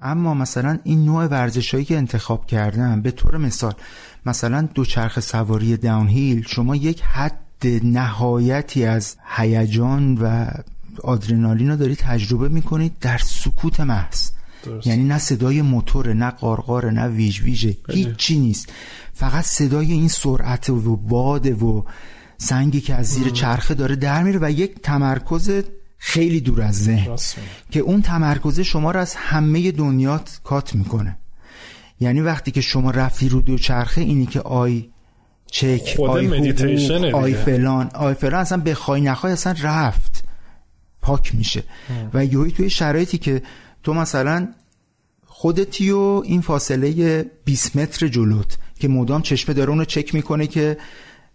اما مثلا این نوع ورزشهایی که انتخاب کردم به طور مثال مثلا دوچرخ سواری داونهیل شما یک حد نهایتی از هیجان و آدرنالین رو دارید تجربه می‌کنید در سکوت محض. یعنی نه صدای موتور نه قارقار نه ویژ ویژه هیچی نیست. فقط صدای این سرعت و باد و سنگی که از زیر چرخه داره در میره و یک تمرکز خیلی دور از ذهن. که اون تمرکز شما رو از همه دنیا کات می‌کنه. یعنی وقتی که شما رفتی رو دو چرخه اینی که آی چک آی آی فلان آی فلان اصلا بخوای نخوای اصلا رفت. پاک میشه. و یوی توی شرایطی که تو مثلا خودتی و این فاصله 20 متر جلوت که مدام چشمه داره اونو چک می‌کنه که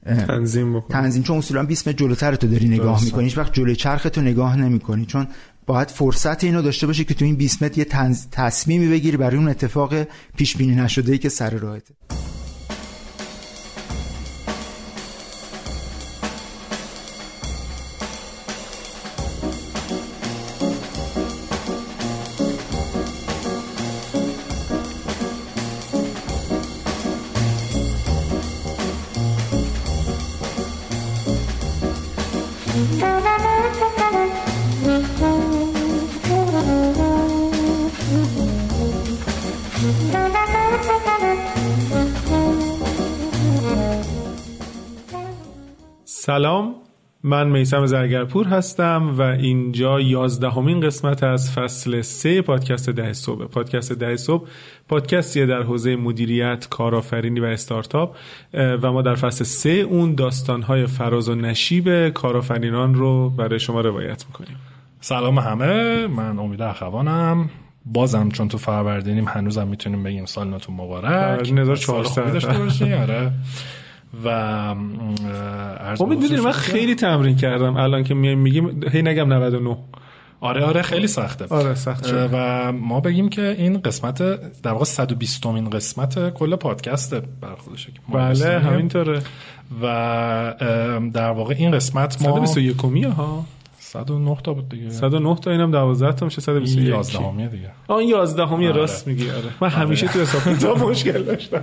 تنظیم بکنه تنظیم چون اصولا 20 متر جلوتر تو داری نگاه می‌کنی. هیچ وقت جلوی چرخ تو نگاه نمی‌کنی. چون باید فرصت اینو داشته باشی که تو این 20 متر یه تصمیمی بگیری برای اون اتفاق پیش بینی نشده ای که سر راهته. سلام من میسم زرگرپور هستم و اینجا یازدهمین قسمت از فصل سه پادکست ده صبح. پادکست ده صبح پادکستیه در حوزه مدیریت کارآفرینی و استارتاپ و ما در فصل سه اون داستانهای فراز و نشیب کارآفرینان رو برای شما روایت می‌کنیم. سلام همه من امید اخوانم. بازم چون تو فروردینیم هنوزم می‌تونیم بگیم سال نوتون مبارک 1400 و امید می‌دونی من خیلی تمرین کردم. الان که میگیم هی نگم 99 آره آره خیلی سخته. آره سخت. و ما بگیم که این قسمت در واقع 120 مین قسمت کل پادکست بر خودشه بله همینطوره. و در واقع این قسمت ما 121 ها؟ 109 تا بود دیگه. 109 تا اینم 12 تا میشه 121 11 همیه دیگه. این 11 همیه آره. راست میگی. آره. من همیشه تو حساب کتاب مشکل داشتم.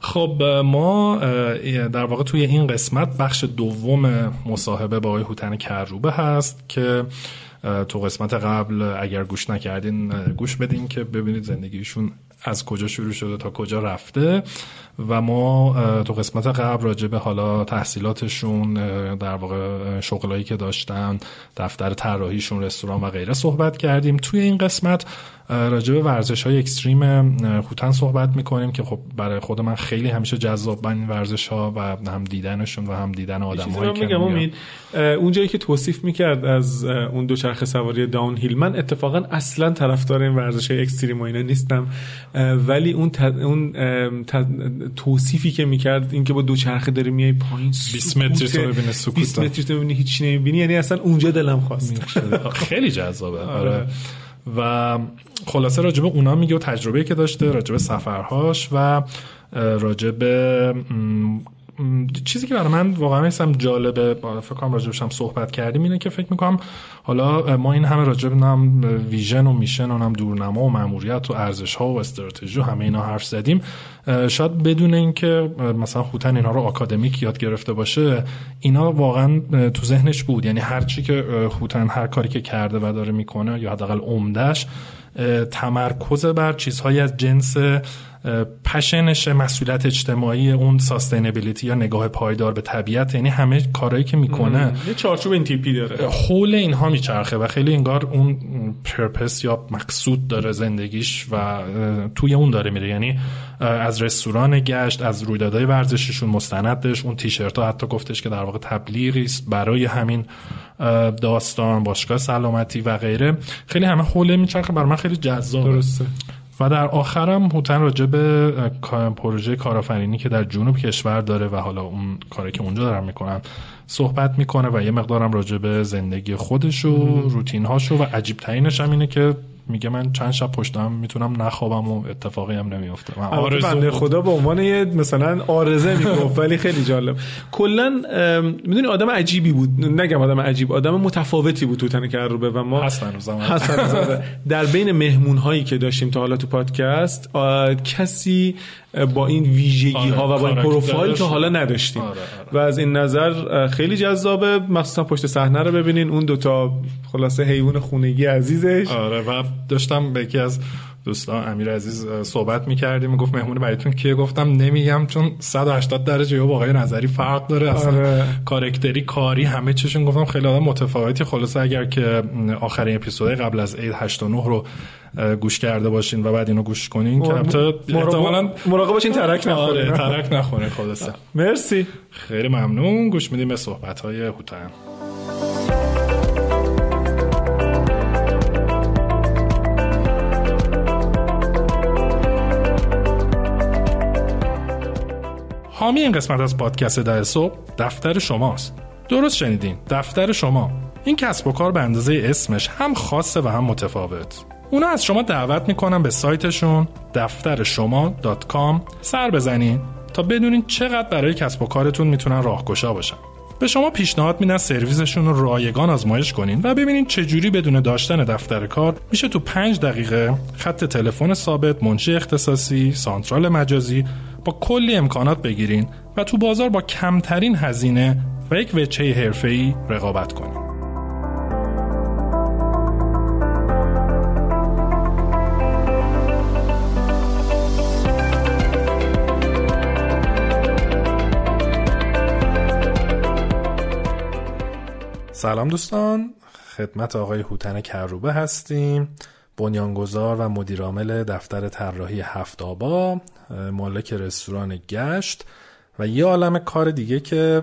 خب ما در واقع توی این قسمت بخش دوم مصاحبه با آقای هوتن کروبه هست که تو قسمت قبل اگر گوش نکردین گوش بدین که ببینید زندگیشون از کجا شروع شده تا کجا رفته. و ما تو قسمت قبل راجع به حالا تحصیلاتشون در واقع شغلایی که داشتن دفتر طراحیشون رستوران و غیره صحبت کردیم. توی این قسمت راجع به ورزش های اکستریم هوتن صحبت می‌کنیم که خب برای خود من خیلی همیشه جذاب این ورزش ها و هم دیدنشون و هم دیدن آدم هایی که میگم امید. اون جایی که توصیف می‌کرد از اون دوچرخه سواری داون هیل من اتفاقا اصلا طرفدار این ورزش های اکستریم و اینا نیستم. ولی اون اون توصیفی که می‌کرد اینکه با دوچرخه داری میای پایین 20 متر تو ببینی سکوت 20 متر تو ببینی هیچ نمی‌بینی. یعنی اصلا اونجا دلم خواست. خیلی جذابه. آره. و خلاصه راجبه اونا میگه و تجربه که داشته راجبه سفرهاش و راجبه چیزی که برای من واقعا میسم جالبه فکر کنم راجبش هم صحبت کردیم اینه که فکر می‌کنم حالا ما این همه راجب نم ویژن و میشن و هم دورنما و ماموریت و ارزش ها و استراتژی همه اینا حرف زدیم. شاید بدون اینکه مثلا خوتن اینا رو آکادمیک یاد گرفته باشه اینا واقعا تو ذهنش بود. یعنی هر چی که خوتن هر کاری که کرده و داره می‌کنه یا حداقل عمدهش تمرکز بر چیزهایی از جنس پشنش مسئولیت اجتماعی اون ساستینبیلیتی یا نگاه پایدار به طبیعت یعنی همه کارهایی که می‌کنه یه چارچوب این تیپی داره. حول اینها میچرخه و خیلی انگار اون پرپس یا مقصود داره زندگیش و توی اون داره میره. یعنی از رستوران گشت از رویدادهای ورزشیشون مستندش اون تیشرت ها حتی گفتش که در واقع تبلیغی است برای همین داستان باشگاه سلامتی و غیره. خیلی همه حوله میچرخه. بر من خیلی جذاب درسته. و در آخرم هوتن راجع به پروژه کارآفرینی که در جنوب کشور داره و حالا اون کاری که اونجا دارن می‌کنن صحبت می‌کنه و یه مقدارم راجع به زندگی خودش و روتین هاشو و عجیب ترینش هم اینه که میگه من چند شب پشت هم می‌تونم نخوابم و اتفاقی هم نمیفته آرزو خدا به عنوان یه مثلا آرزه می‌گفت ولی خیلی جالب. کلا می‌دونی آدم عجیبی بود. نگم آدم عجیب آدم متفاوتی بود تو تن کروبه و ما حسن در بین مهمون هایی که داشتیم تا حالا تو پادکست کسی با این ویژگی ها آره، و با این پروفایل که حالا نداشتیم. آره، آره. و از این نظر خیلی جذابه. مخصوصا پشت صحنه رو ببینین. اون دوتا خلاصه حیوان خونگی عزیزش. آره و داشتم به یکی از دوستان امیر عزیز صحبت می‌کردیم گفت مهمون برایتون کیه؟ گفتم نمیگم چون 180 درجه با آقای نظری فرق داره اصلا آره. کارکتری کاری همه چیشون گفتم خیلی آدم متفاوتی. خلاصه اگر که آخرین اپیزود قبل از عید 89 رو گوش کرده باشین و بعد اینو گوش کنین که البته احتمالاً مراقب باشین ترک نخوره. آره ترک نخوره خلاصه. مرسی. خیلی ممنون. گوش میدیم به صحبت های هوتن. حامی این قسمت از پادکست ده صبح دفتر شماست. درست شنیدین دفتر شما. این کسب و کار به اندازه اسمش هم خاصه و هم متفاوت. اونا از شما دعوت می‌کنن به سایتشون دفتر شما سر بزنین تا بدونین چقدر برای کسب و کارتون می‌تونن راهگشا باشن. به شما پیشنهاد میدن سرویسشون رو رایگان آزمایش کنین و ببینین چجوری بدون داشتن دفتر کار میشه تو پنج دقیقه خط تلفن ثابت منشی اختصاصی سانترال مجازی با کلی امکانات بگیرین و تو بازار با کمترین هزینه و یک وچه حرفه‌ای رقابت کنین. سلام دوستان خدمت آقای هوتن کروبه هستیم. بنیانگذار و مدیرعامل دفتر طراحی هفت آبا مالک رستوران گشت و یه عالم کار دیگه که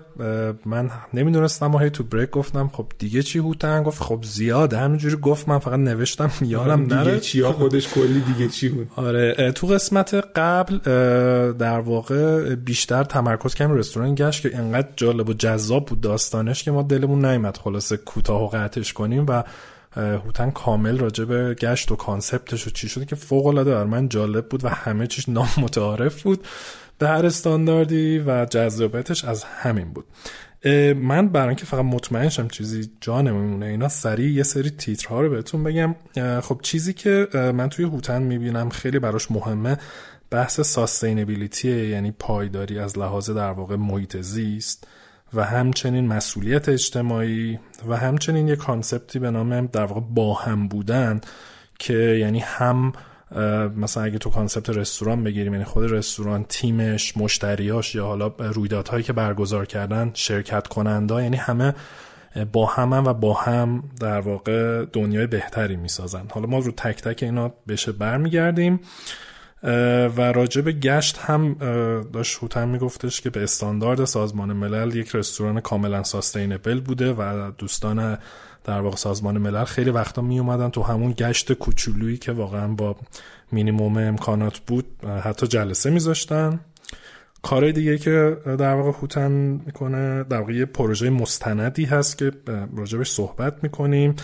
من نمی‌دونستم و هی تو بریک گفتم خب دیگه چی هوتن؟ گفت خب زیاده. همینجوری گفت من فقط نوشتم یادم نره. دیگه چی خودش کلی دیگه چی بود؟ آره تو قسمت قبل در واقع بیشتر تمرکز کردم رستوران گشت که انقدر جالب و جذاب بود داستانش که ما دلمون نیومد خلاصه کوتاه و قطعش کنیم و هوتن کامل راجع به گشت و کانسپتش و چی شده که فوق العاده من جالب بود و همه چیش نامتعارف بود. به هر استانداردی و جذابیتش از همین بود. من برای اینکه فقط مطمئن شم چیزی جا نمیمونه اینا سریع یه سری تیترها رو بهتون بگم. خب چیزی که من توی هوتن می‌بینم خیلی براش مهمه بحث ساستینبیلیتی یعنی پایداری از لحاظ در واقع محیط زیست. و همچنین مسئولیت اجتماعی و همچنین یه concept ی به نام در واقع با هم بودن که یعنی هم مثلا اگه تو concept رستوران بگیریم یعنی خود رستوران تیمش مشتریاش یا حالا رویدادهایی که برگزار کردن شرکت کننده یعنی همه با هم و با هم در واقع دنیای بهتری می‌سازن. حالا ما رو تک تک اینا بشه برمیگردیم. و راجع به گشت هم داشت هوتن میگفتش که به استاندارد سازمان ملل یک رستوران کاملا ساستینبل بوده و دوستان در واقع سازمان ملل خیلی وقتا می اومدن تو همون گشت کوچولویی که واقعا با مینیموم امکانات بود حتی جلسه میذاشتن. کار دیگه که در واقع هوتن می‌کنه در واقع یه پروژه مستندی هست که راجبش صحبت می‌کنیم.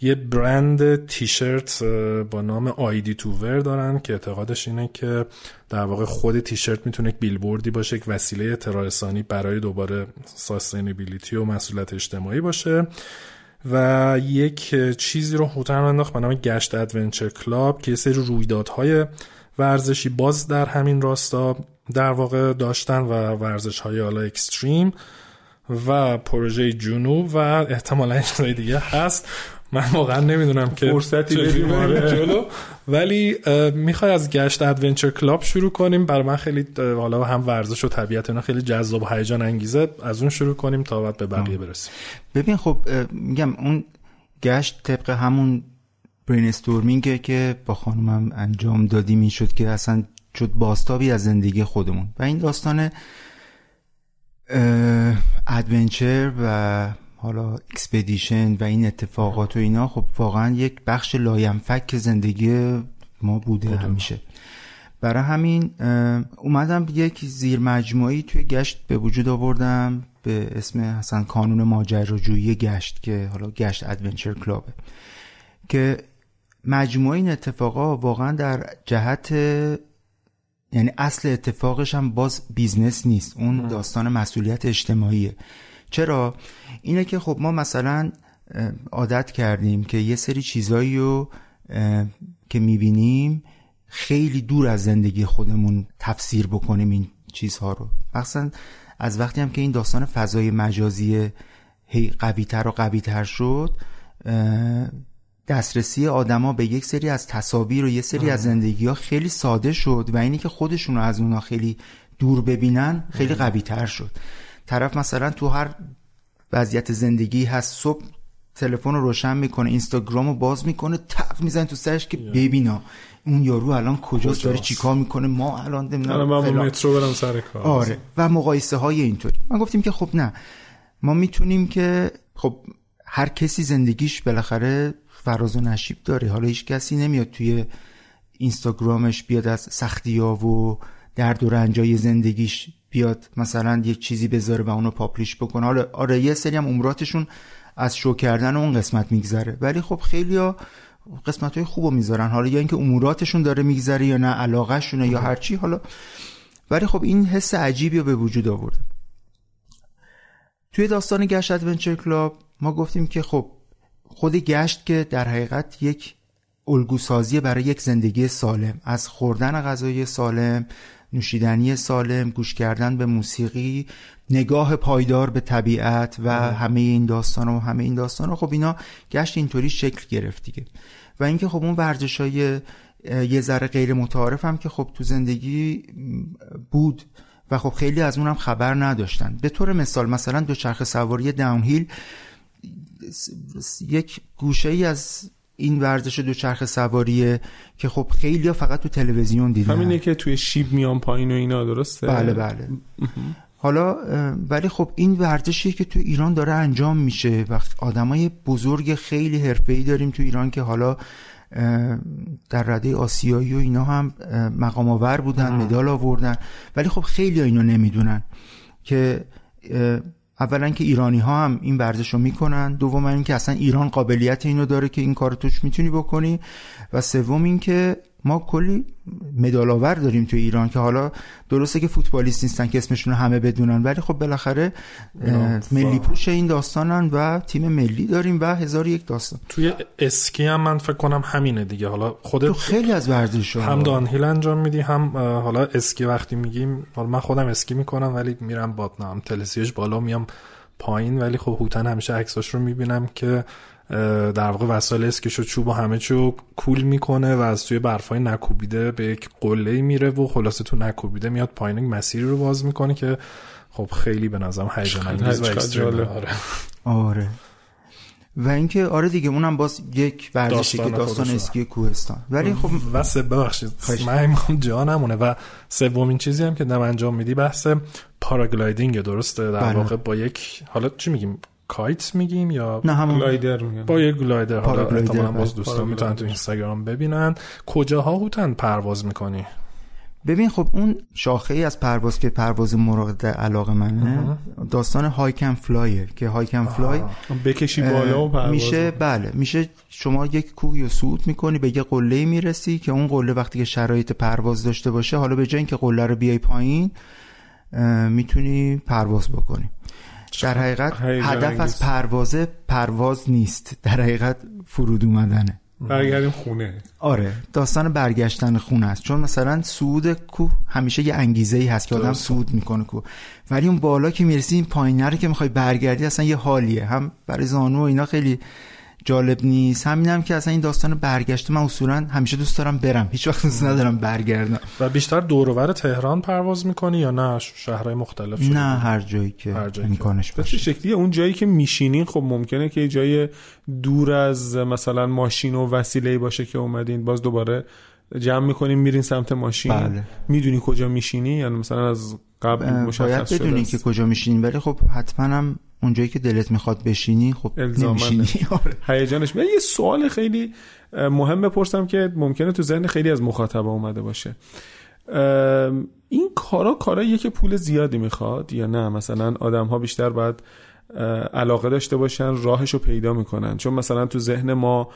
یه برند تیشرت با نام آیدی تو ور دارن که اعتقادش اینه که در واقع خود تیشرت می‌تونه یک بیلبوردی باشه یک وسیله اطلاع برای دوباره sustainability و مسئولیت اجتماعی باشه. و یک چیزی رو هوتن انداخت به نام گشت Adventure Club که یه سری رویدادهای ورزشی باز در همین راستا در واقع داشتن و ورزش های extreme و پروژه جنوب و احتمالا چیزای دیگه هست. من واقعا نمی‌دونم که فرصتی بدیم آره. جلو. ولی می‌خوای از گشت Adventure Club شروع کنیم. برای من خیلی حالا هم ورزش و طبیعت اینا خیلی جذاب و هیجان انگیزه. از اون شروع کنیم تا بعد به بقیه برسیم. ببین خب میگم اون گشت طبق همون brainstorming ه که با خانمم انجام دادی می‌شد که اصلا شد بازتابی از زندگی خودمون. و این داستان adventure و حالا expedition و این اتفاقات و اینا خب واقعا یک بخش لاینفک زندگی ما بوده همیشه. برای همین اومدم یک زیر مجموعی توی گشت به وجود آوردم به اسم حسن کانون ماجراجویی گشت که حالا گشت Adventure Club ه که مجموعه این اتفاقا واقعا در جهت یعنی اصل اتفاقش هم باز business نیست. اون داستان مسئولیت اجتماعیه. چرا؟ اینه که خب ما مثلا عادت کردیم که یه سری چیزایی رو که می‌بینیم خیلی دور از زندگی خودمون تفسیر بکنیم این چیزها رو. مثلا از وقتی هم که این داستان فضای مجازی هی قویتر و قویتر شد دسترسی آدما به یک سری از تصاویر و یک سری از زندگی ها خیلی ساده شد و اینی که خودشون رو از اونا خیلی دور ببینن خیلی قوی تر شد. طرف مثلا تو هر وضعیت زندگی هست صبح تلفن رو روشن می‌کنه اینستاگرام رو باز می‌کنه تق می‌زنه تو سرش که ببینا اون یارو الان کجاست داره چیکار می‌کنه؟ ما الان نمی‌دونم من مترو برم سر کار. آره. و مقایسه های اینطوری. من گفتیم که خب نه. ما می‌تونیم که خب هر کسی زندگیش بالاخره فراز و نشیب داره. حالا هیچ کسی نمیاد توی اینستاگرامش بیاد از سختی ها و درد و رنجای زندگیش بیاد مثلا یک چیزی بذاره و اونو publish بکنه. حالا آره یه سری هم اموراتشون از شو کردن اون قسمت میگذره. ولی خب خیلی ها قسمت های خوب می‌ذارن. حالا یا اینکه اموراتشون داره میگذره یا نه علاقهشونه یا هرچی حالا ولی خب این حس عجیبی رو به وجود آورده. توی داستان گشت Adventure Club ما گفتیم که خب خود گشت که در حقیقت یک الگوسازی برای یک زندگی سالم. از خوردن غذای سالم نوشیدنی سالم گوش کردن به موسیقی نگاه پایدار به طبیعت و همه این داستان و همه این داستان خب اینا گشت اینطوری شکل گرفت دیگه. و اینکه خب اون ورزش های یه ذره غیر متعارف هم که خب تو زندگی بود و خب خیلی از اونم خبر نداشتن. به طور مثال مثلا دوچرخه سواری داونهیل یک گوشه ای از این ورزش دوچرخه سواریه که خب خیلی فقط تو تلویزیون دیدن. همینه که توی شیب میان پایین و اینا درسته؟ بله بله. حالا ولی خب این ورزشیه که تو ایران داره انجام میشه. و آدمای بزرگ خیلی حرفه‌ای داریم تو ایران که حالا در رده آسیایی و اینا هم مقام آور بودن مدال آوردن. ولی خب خیلی اینو نمی‌دونن که اولا که ایرانی ها هم این ورزش رو می‌کنن دوم این که اصلا ایران قابلیت اینو داره که این کار توش می‌تونی بکنی و سوم این که ما کلی مدال آور داریم تو ایران که حالا درسته که فوتبالیست نیستن که اسمشون همه بدونن ولی خب بالاخره ملی پوش این داستانن و تیم ملی داریم و هزار یک داستان. توی اسکی هم من فکر کنم همینه دیگه. حالا خودت تو خیلی از ورزش هم دانهیل انجام میدی هم حالا اسکی وقتی میگیم حالا من خودم اسکی می‌کنم ولی میرم بادنام تلسیش بالا میام پایین ولی خب هوتن همیشه عکساش رو می‌بینم که در واقع وسایل اسکیشو چوب و همه چو کول می‌کنه و از توی برفای نکوبیده به یک قله میره و خلاصه تو نکوبیده میاد پایین مسیری رو باز می‌کنه که خب خیلی به نظرم هیجان انگیز و آره. آره. و اینکه آره دیگه اونم باز یک ورزشی که داستان اسکی کوهستان. ولی خب و سه ببخشید. من جا نمونه و سومین چیزی هم که داری انجام میدی بحث paragliding درسته؟ در بله. واقع با یک حالا چی میگیم؟ kite میگیم یا نه همون glider میگم. با یه glider. حالا احتمالاً باز. دوستان می‌تونن تو اینستاگرام ببینن. کجاها هوتن پرواز می‌کنی؟ ببین خب اون شاخه ای از پرواز که پرواز مورد علاقه منه داستان hike and fly ه که hike and fly بکشی بالا و پرواز میشه بله میشه شما یک کوه یا صعود می‌کنی به یه قله می‌رسی که اون قله وقتی که شرایط پرواز داشته باشه حالا به جای اینکه قله رو بیای پایین می‌تونی پرواز بکنی. در حقیقت هدف از پروازه پرواز نیست. در حقیقت فرود اومدنه. برگردیم خونه. آره داستان برگشتن خونه است. چون مثلا سود کوه همیشه یه انگیزه ای هست که آدم سود می‌کنه کوه. ولی اون بالا که می‌رسی این پایینه رو که می‌خوای برگردی اصلا یه حالیه. هم برای زانو و اینا خیلی جالب نیست. همینم هم که اصلا این داستان برگشته من اصولا همیشه دوست دارم برم. هیچ وقت دوست ندارم برگردم. و بیشتر دورور تهران پرواز می‌کنی یا نه؟ شهرهای مختلف نه هر جایی که هر جایی امکانش باشه. شکلی اون جایی که میشینین خب ممکنه که جای دور از مثلا ماشین و وسیله باشه که اومدین باز دوباره جمع می‌کنیم میرین سمت ماشین. بله. می‌دونی کجا میشینی؟ یعنی مثلا از قبل مشخص باید بدونی که کجا میشینی. ولی خب حتما هم اونجایی که دلت می‌خواد بشینی خب نمیشینی. آره. هیجانش. یه سوال خیلی مهم بپرسم که ممکنه تو ذهن خیلی از مخاطبا اومده باشه. این کارا کاراییه که پول زیادی می‌خواد یا نه؟ مثلا آدم ها بیشتر باید علاقه داشته باشن راهش رو پیدا می‌کنن. چون مثلا تو ذهن ما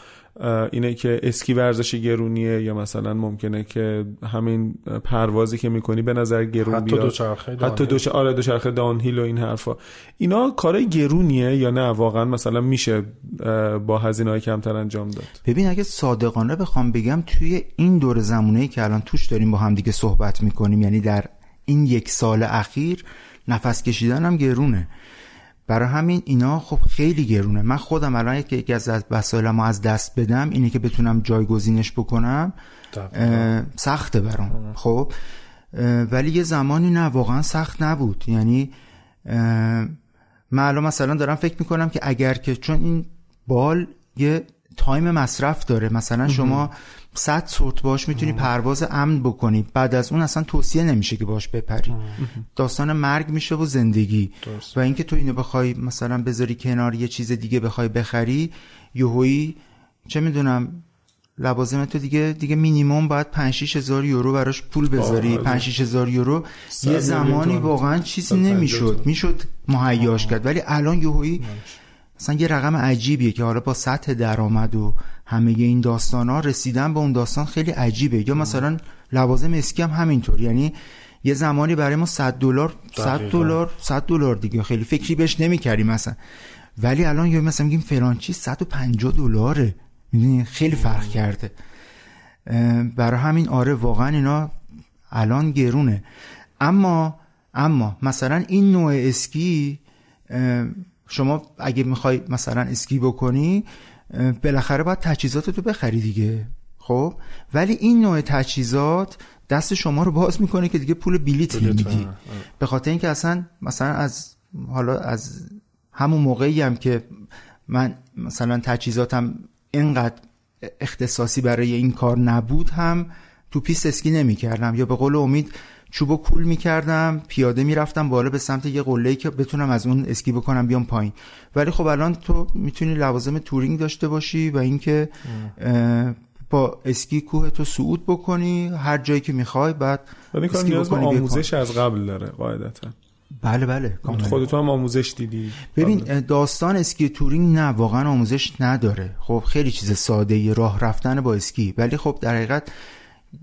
اینه که اسکی ورزش گرونیه یا مثلا ممکنه که همین پروازی که می‌کنی به نظر گرون حتی بیاد. دوچرخه حتی دو آره دوچرخه دانهیل و این حرفا. اینا کارای گرونیه یا نه؟ واقعا مثلا میشه با هزینه های کمتر انجام داد. ببین اگه صادقانه بخوام بگم توی این دور زمونه که الان توش داریم با هم دیگه صحبت می‌کنیم یعنی در این یک سال اخیر نفس کشیدن هم گرونه. برای همین اینا خب خیلی گرونه. من خودم الان یکی از وسایلمو از دست بدم اینه که بتونم جایگزینش بکنم. سخته برام. خب ولی یه زمانی نه واقعا سخت نبود. یعنی من الان مثلا دارم فکر می‌کنم که اگر که چون این بال یه تایم مصرف داره. مثلا شما صد سورت باش می‌تونی پرواز امن بکنی. بعد از اون اصلا توصیه نمیشه که باش بپری. داستان مرگ میشه و زندگی. و اینکه تو اینو بخوای مثلا بذاری کنار یه چیز دیگه بخوای بخری یهویی چه می‌دونم لوازم تو دیگه دیگه مینیمم باید 5 هزار یورو براش پول بذاری. 5 6 هزار یورو یه زمانی واقعا چیزی نمی‌شد. می‌شد مهیاش کرد. ولی الان یهویی مثلا یه رقم عجیبیه که حالا با سطح درآمد و همه این داستان ها رسیدن به اون داستان خیلی عجیبه. یا مثلا لوازم اسکی هم همینطور. یعنی یه زمانی برای ما 100 دلار 100 دلار 100 دلار دیگه. خیلی فکری بهش نمی‌کردیم مثلا. ولی الان یا مثلا میگیم فلان چیز 150 دلاره. می‌دونی؟ خیلی فرق کرده. برای همین آره واقعا اینا الان گرونه. اما اما مثلا این نوع اسکی شما اگه می‌خوای مثلا اسکی بکنی بالاخره باید تجهیزات تو بخری دیگه خب؟ ولی این نوع تجهیزات دست شما رو باز می‌کنه که دیگه پول بلیت نمیدی به خاطر اینکه اصلا مثلا از حالا از همون موقعی هم که من مثلا تجهیزاتم اینقدر اختصاصی برای این کار نبود هم تو پیست اسکی نمی‌کردم. یا به قول امید چوبو کول می‌کردم پیاده می‌رفتم بالا به سمت یه قله که بتونم از اون اسکی بکنم بیام پایین. ولی خب الان تو می‌تونی لوازم touring داشته باشی و اینکه با اسکی کوه تو صعود بکنی هر جایی که می‌خوای بعد اسکی بکنی آموزش از قبل داره قاعدتا. بله بله خودتو هم آموزش دیدی. ببین داستان اسکی touring نه واقعا آموزش نداره. خب خیلی چیز ساده راه رفتن با اسکی. ولی خب در حقیقت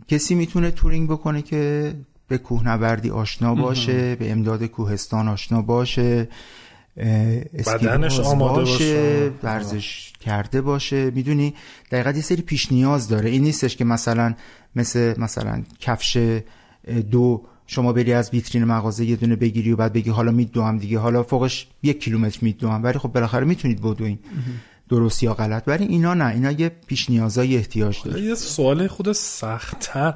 کسی می‌تونه touring بکنه که به کوهنوردی آشنا باشه به امداد کوهستان آشنا باشه بدنش آماده باشه ورزش کرده باشه. می‌دونی؟ دقیقا یه سری پیش نیاز داره. این نیستش که مثلا مثل مثلا کفش دو شما بری از ویترین مغازه یه دونه بگیری و بعد بگی حالا میدوام دیگه. حالا فوقش یک کیلومتر میدوام ولی خب بالاخره می‌تونید بدوین. درست یا غلط. ولی اینا نه. اینا یه پیش نیازای احتیاج داره. یه سوال خود سختتر.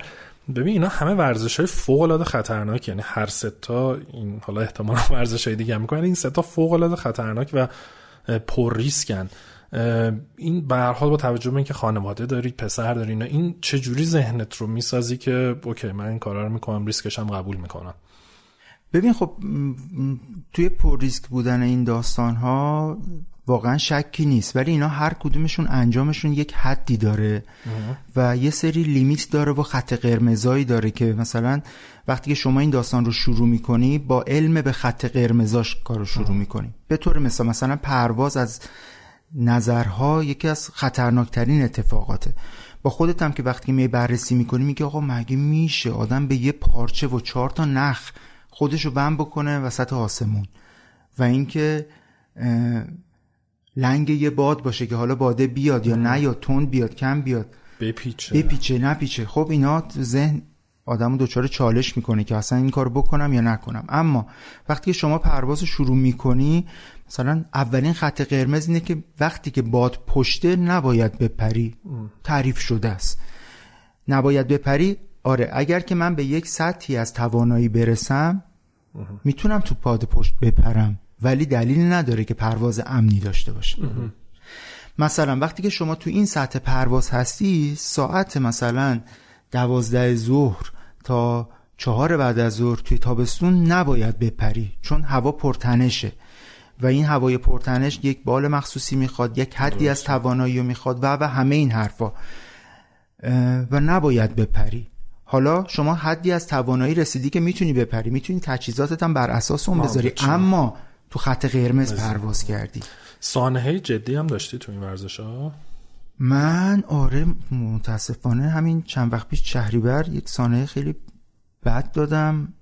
ببین اینا همه ورزش های فوق العاده خطرناک یعنی هر ستا این حالا احتمال ورزش های دیگه می‌کنن این ستا فوق العاده خطرناک و پر ریسکن. این به هر حال با توجه به اینکه خانواده دارید پسر داری اینا این چه جوری ذهنت رو می‌سازی که okay من این کارا رو می‌کنم ریسکش هم قبول می‌کنم؟ ببین خب توی پر ریسک بودن این داستان ها واقعا شکی نیست ولی اینا هر کدومشون انجامشون یک حدی داره و یه سری limit داره و خط قرمزایی داره که مثلا وقتی که شما این داستان رو شروع می‌کنی با علم به خط قرمزاش کار رو شروع می‌کنی. به طور مثال مثلا پرواز از نظرها یکی از خطرناکترین اتفاقاته. با خودت هم که وقتی می بررسی می‌کنی میگه آقا مگه میشه آدم به یه پارچه و چهار تا نخ خودشو بم بکنه وسط آسمون؟ و اینکه لنگ یه باد باشه که حالا باده بیاد یا نه یا تند بیاد کم بیاد. بپیچه. بپیچه نپیچه. خب اینا ذهن آدمو دچار چالش می‌کنه که اصلا این کار بکنم یا نکنم. اما وقتی که شما پرواز شروع می‌کنی مثلا اولین خط قرمز اینه که وقتی که باد پشته نباید بپری تعریف شده است. نباید بپری؟ آره. اگر که من به یک سطحی از توانایی برسم می‌تونم تو پاد پشت بپرم. ولی دلیل نداره که پرواز امنی داشته باشه. مثلا وقتی که شما تو این سطح پرواز هستی ساعت مثلا دوازده ظهر تا چهار بعد از ظهر توی تابستون نباید بپری چون هوا پرتنشه. و این هوای پرتنش یک بال مخصوصی می‌خواد یک حدی از توانایی رو می‌خواد و و همه این حرفا. و نباید بپری. حالا شما حدی از توانایی رسیدی که می‌تونی بپری. می‌تونی تجهیزاتت هم بر اساس اون بذاری. اما تو خط قرمز پرواز کردی. سانحه جدی هم داشتی تو این ورزش ها؟ من آره متاسفانه همین چند وقت پیش شهریور یک سانحه خیلی بد دادم.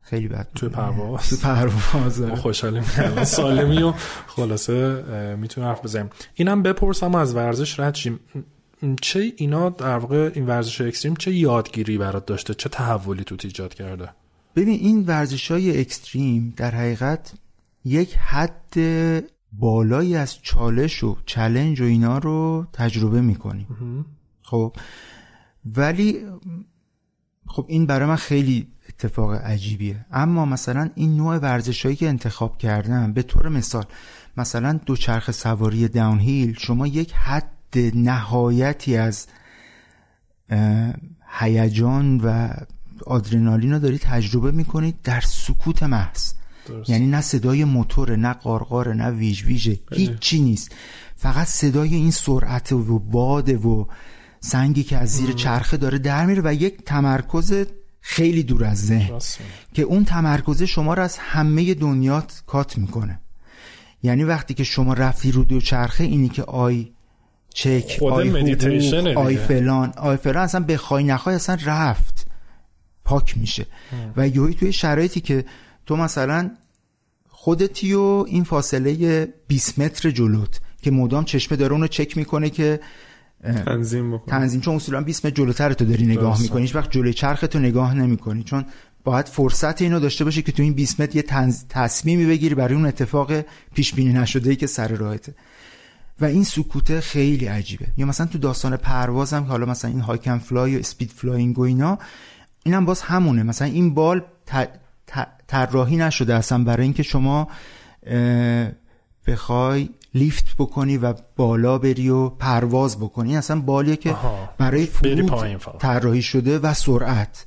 خیلی بد توی پرواز. تو پرواز ما خوشحالیم. الان سالمی و خلاصه می‌تونیم حرف بزنیم. اینم بپرسم از ورزش رد شیم. چه اینا در واقع این ورزش اکستریم چه یادگیری برات داشته؟ چه تحولی تو ایجاد کرده؟ ببین این ورزش های اکستریم در حقیقت یک حد بالایی از چالش و چلنج و اینا رو تجربه می‌کنیم خب ولی خب این برای من خیلی اتفاق عجیبیه. اما مثلا این نوع ورزش هایی که انتخاب کردم به طور مثال مثلا دوچرخ سواری داونهیل شما یک حد نهایتی از هیجان و آدرنالین رو داری تجربه می‌کنید در سکوت محض. یعنی نه صدای موتور نه قارقار نه ویژ ویژه. هیچی نیست. فقط صدای این سرعت و باد و سنگی که از زیر چرخه داره در میره و یک تمرکز خیلی دور از ذهن. که اون تمرکز شما رو از همه دنیا cut می‌کنه. یعنی وقتی که شما رفتی رو دوچرخه اینی که آی چک آی حقوق آی فلان آی فلان اصلا بخوای نخوای اصلا رفت. پاک میشه. و یهویی توی شرایطی که تو مثلا خودتی و این فاصله 20 متر جلوت که مدام چشمه داره اونو چک می‌کنه که تنظیم بکنه. تنظیم چون اصولا 20 متر جلوتر تو داری نگاه می‌کنی هیچ وقت جلوی چرخ تو نگاه نمی‌کنی. چون باید فرصت اینو داشته باشه که تو این 20 متر یه تنز... تصمیمی بگیری برای اون اتفاق پیش بینی نشده ای که سر راهته. و این سکوته خیلی عجیبه. یا مثلا تو داستان پروازم که حالا مثلا این hike and fly و speed flying و اینا اینم باز همونه. مثلا این بال طراحی نشده اصلا برای اینکه شما بخوای لیفت بکنی و بالا بری و پرواز بکنی. این اصلا بالیه که برای فرود طراحی شده و سرعت.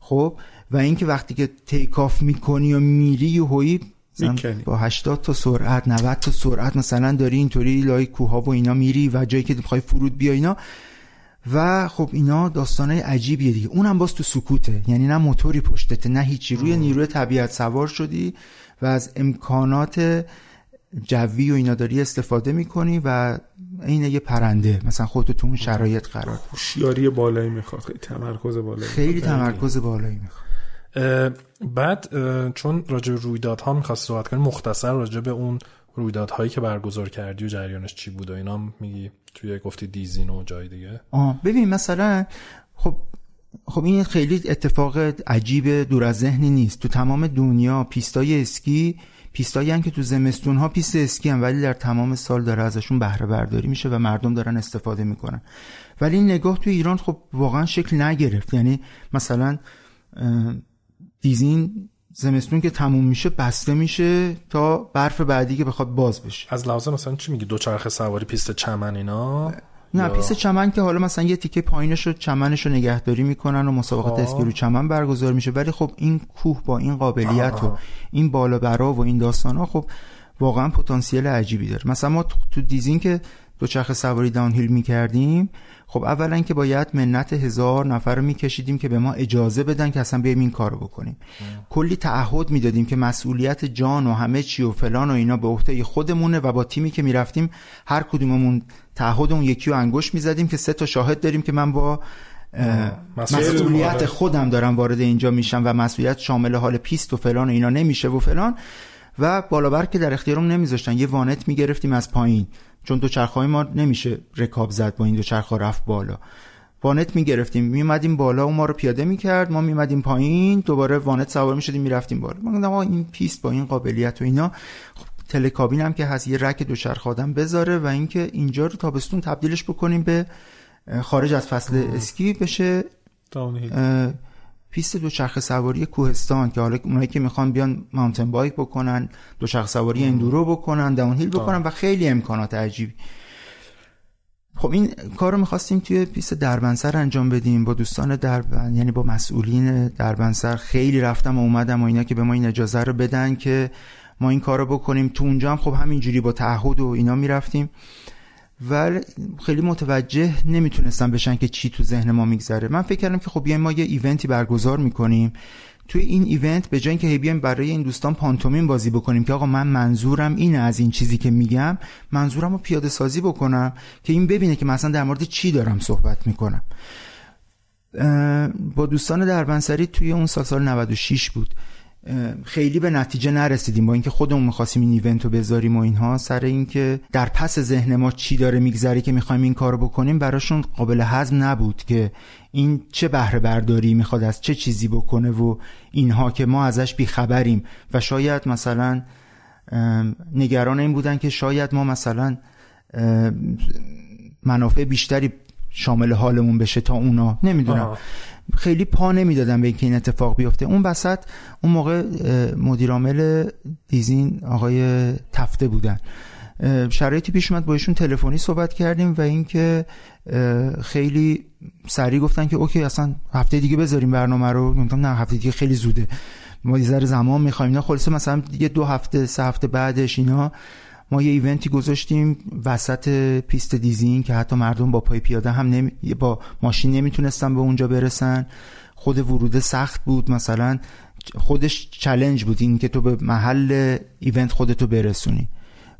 خب؟ و اینکه وقتی که تیک آف می‌کنی و میری و هویی با 80 تا سرعت 90 تا سرعت مثلا داری اینطوری لای کوها و اینا میری و جایی که می‌خوای فرود بیا اینا و خب اینا داستانه عجیبیه دیگه. اونم باز تو سکوته. یعنی نه موتوری پشتته نه هیچی. روی نیروی طبیعت سوار شدی و از امکانات جوی و اینا داری استفاده می‌کنی و این یه پرنده. مثلا خودتو تو اون شرایط قرار. هوشیاری بالایی می‌خواد. خیلی تمرکز بالایی خیلی تمرکز بالایی می‌خواد. بعد چون راجع به رویدادها می‌خواست صحبت کنی مختصر راجع به اون رویدادهایی که برگزار کردی و جریانش چی بود و اینا میگی توی گفتی دیزین و جای دیگه؟ آه ببین مثلا خب خب این خیلی اتفاق عجیب دور از ذهنی نیست. تو تمام دنیا پیستای اسکی پیستایی که تو زمستون ها پیست اسکی هم ولی در تمام سال داره ازشون بهره برداری میشه و مردم دارن استفاده می‌کنن. ولی این نگاه تو ایران خب واقعا شکل نگرفت. یعنی مثلا دیزین زمستون که تموم میشه بسته میشه تا برف بعدی که بخواد باز بشه. از لحاظ مثلا چی میگی؟ دوچرخه سواری پیست چمن اینا؟ نه یا... پیست چمن که حالا مثلا یه تیکه پایینش رو چمنش رو نگهداری می‌کنن و مسابقات اسکی رو چمن برگزار میشه. ولی خب این کوه با این قابلیت آه. و این بالا برا و این داستان ها خب واقعا پتانسیل عجیبی داره. مثلا ما تو دیزین که دوچرخه سواری داونهیل می‌کردیم خب اولا که باید منت هزار نفر رو میکشیدیم که به ما اجازه بدن که اصلا بیایم این کارو بکنیم. کلی تعهد می‌دادیم که مسئولیت جان و همه چی و فلان و اینا به عهده خودمونه و با تیمی که می‌رفتیم هر کدوممون تعهد اون یکی رو انگشت می‌زدیم که سه تا شاهد داریم که من با مسئولیت خودم. دارم وارد اینجا میشم و مسئولیت شامل حال پیست و فلان و اینا نمیشه و فلان. و بالابر که در اختیارم نمیذاشتن. یه وانت می‌گرفتیم از پایین. چون دوچرخه ما نمیشه رکاب زد با این دوچرخه رفت بالا. وانت می‌گرفتیم میمدیم بالا و ما رو پیاده می‌کرد ما میمدیم پایین دوباره وانت سوار می‌شدیم می‌رفتیم بالا. من گفتم این پیست با این قابلیت و اینا. خب تلکابین هم که هست یه rack دوچرخه آدم بذاره و اینکه اینجا رو تابستون تبدیلش بکنیم به خارج از فصل اسکی بشه. پیست دوچرخه سواری کوهستان که حالا اونایی که می‌خوان بیان mountain bike بکنن دوچرخه سواری enduro بکنن downhill بکنن و خیلی امکانات عجیبی. خب این کار رو می‌خواستیم توی پیست دربندسر انجام بدیم. با دوستان دربند یعنی با مسئولین دربندسر خیلی رفتم و اومدم و اینا که به ما این اجازه رو بدن که ما این کار رو بکنیم. تو اونجا هم خب همینجوری با تعهد و اینا می‌رفتیم. و خیلی متوجه نمی‌تونستم بشن که چی تو ذهن ما میگذره. من فکر کردم که خب ما یه ایونتی برگزار می‌کنیم. توی این ایونت به جای اینکه هی بیایم برای این دوستان پانتومین بازی بکنیم که آقا من منظورم اینه از این چیزی که میگم منظورم رو پیاده سازی بکنم که این ببینه که مثلا در مورد چی دارم صحبت می‌کنم. با دوستان دربنسری توی اون سال سال 96 بود. خیلی به نتیجه نرسیدیم. با اینکه خودمون می‌خواستیم این ایونت رو بذاریم و اینها سر اینکه در پس ذهن ما چی داره میگذری که می‌خوایم این کارو بکنیم براشون قابل هضم نبود که این چه بهره برداری می‌خواد از چه چیزی بکنه و اینها که ما ازش بیخبریم. و شاید مثلا نگران این بودن که شاید ما مثلا منافع بیشتری شامل حالمون بشه تا اونا. نمی‌دونم. خیلی پا نمی‌دادن به اینکه این اتفاق بیفته. اون وسط اون موقع مدیرعامل دیزین آقای تفته بودن. شرایطی پیش اومد با ایشون تلفنی صحبت کردیم و اینکه خیلی سریع گفتن که okay اصلا هفته دیگه بذاریم برنامه رو. گفتم نه هفته دیگه خیلی زوده. ما یه زمان می‌خوایم. نه خلاصه مثلا دیگه دو هفته سه هفته بعدش اینا. ما یه event ی گذاشتیم وسط پیست دیزین که حتی مردم با پای پیاده هم نمی... با ماشین نمی‌تونستن به اونجا برسن. خود ورود سخت بود. مثلا خودش challenge بود این که تو به محل event خودتو برسونی.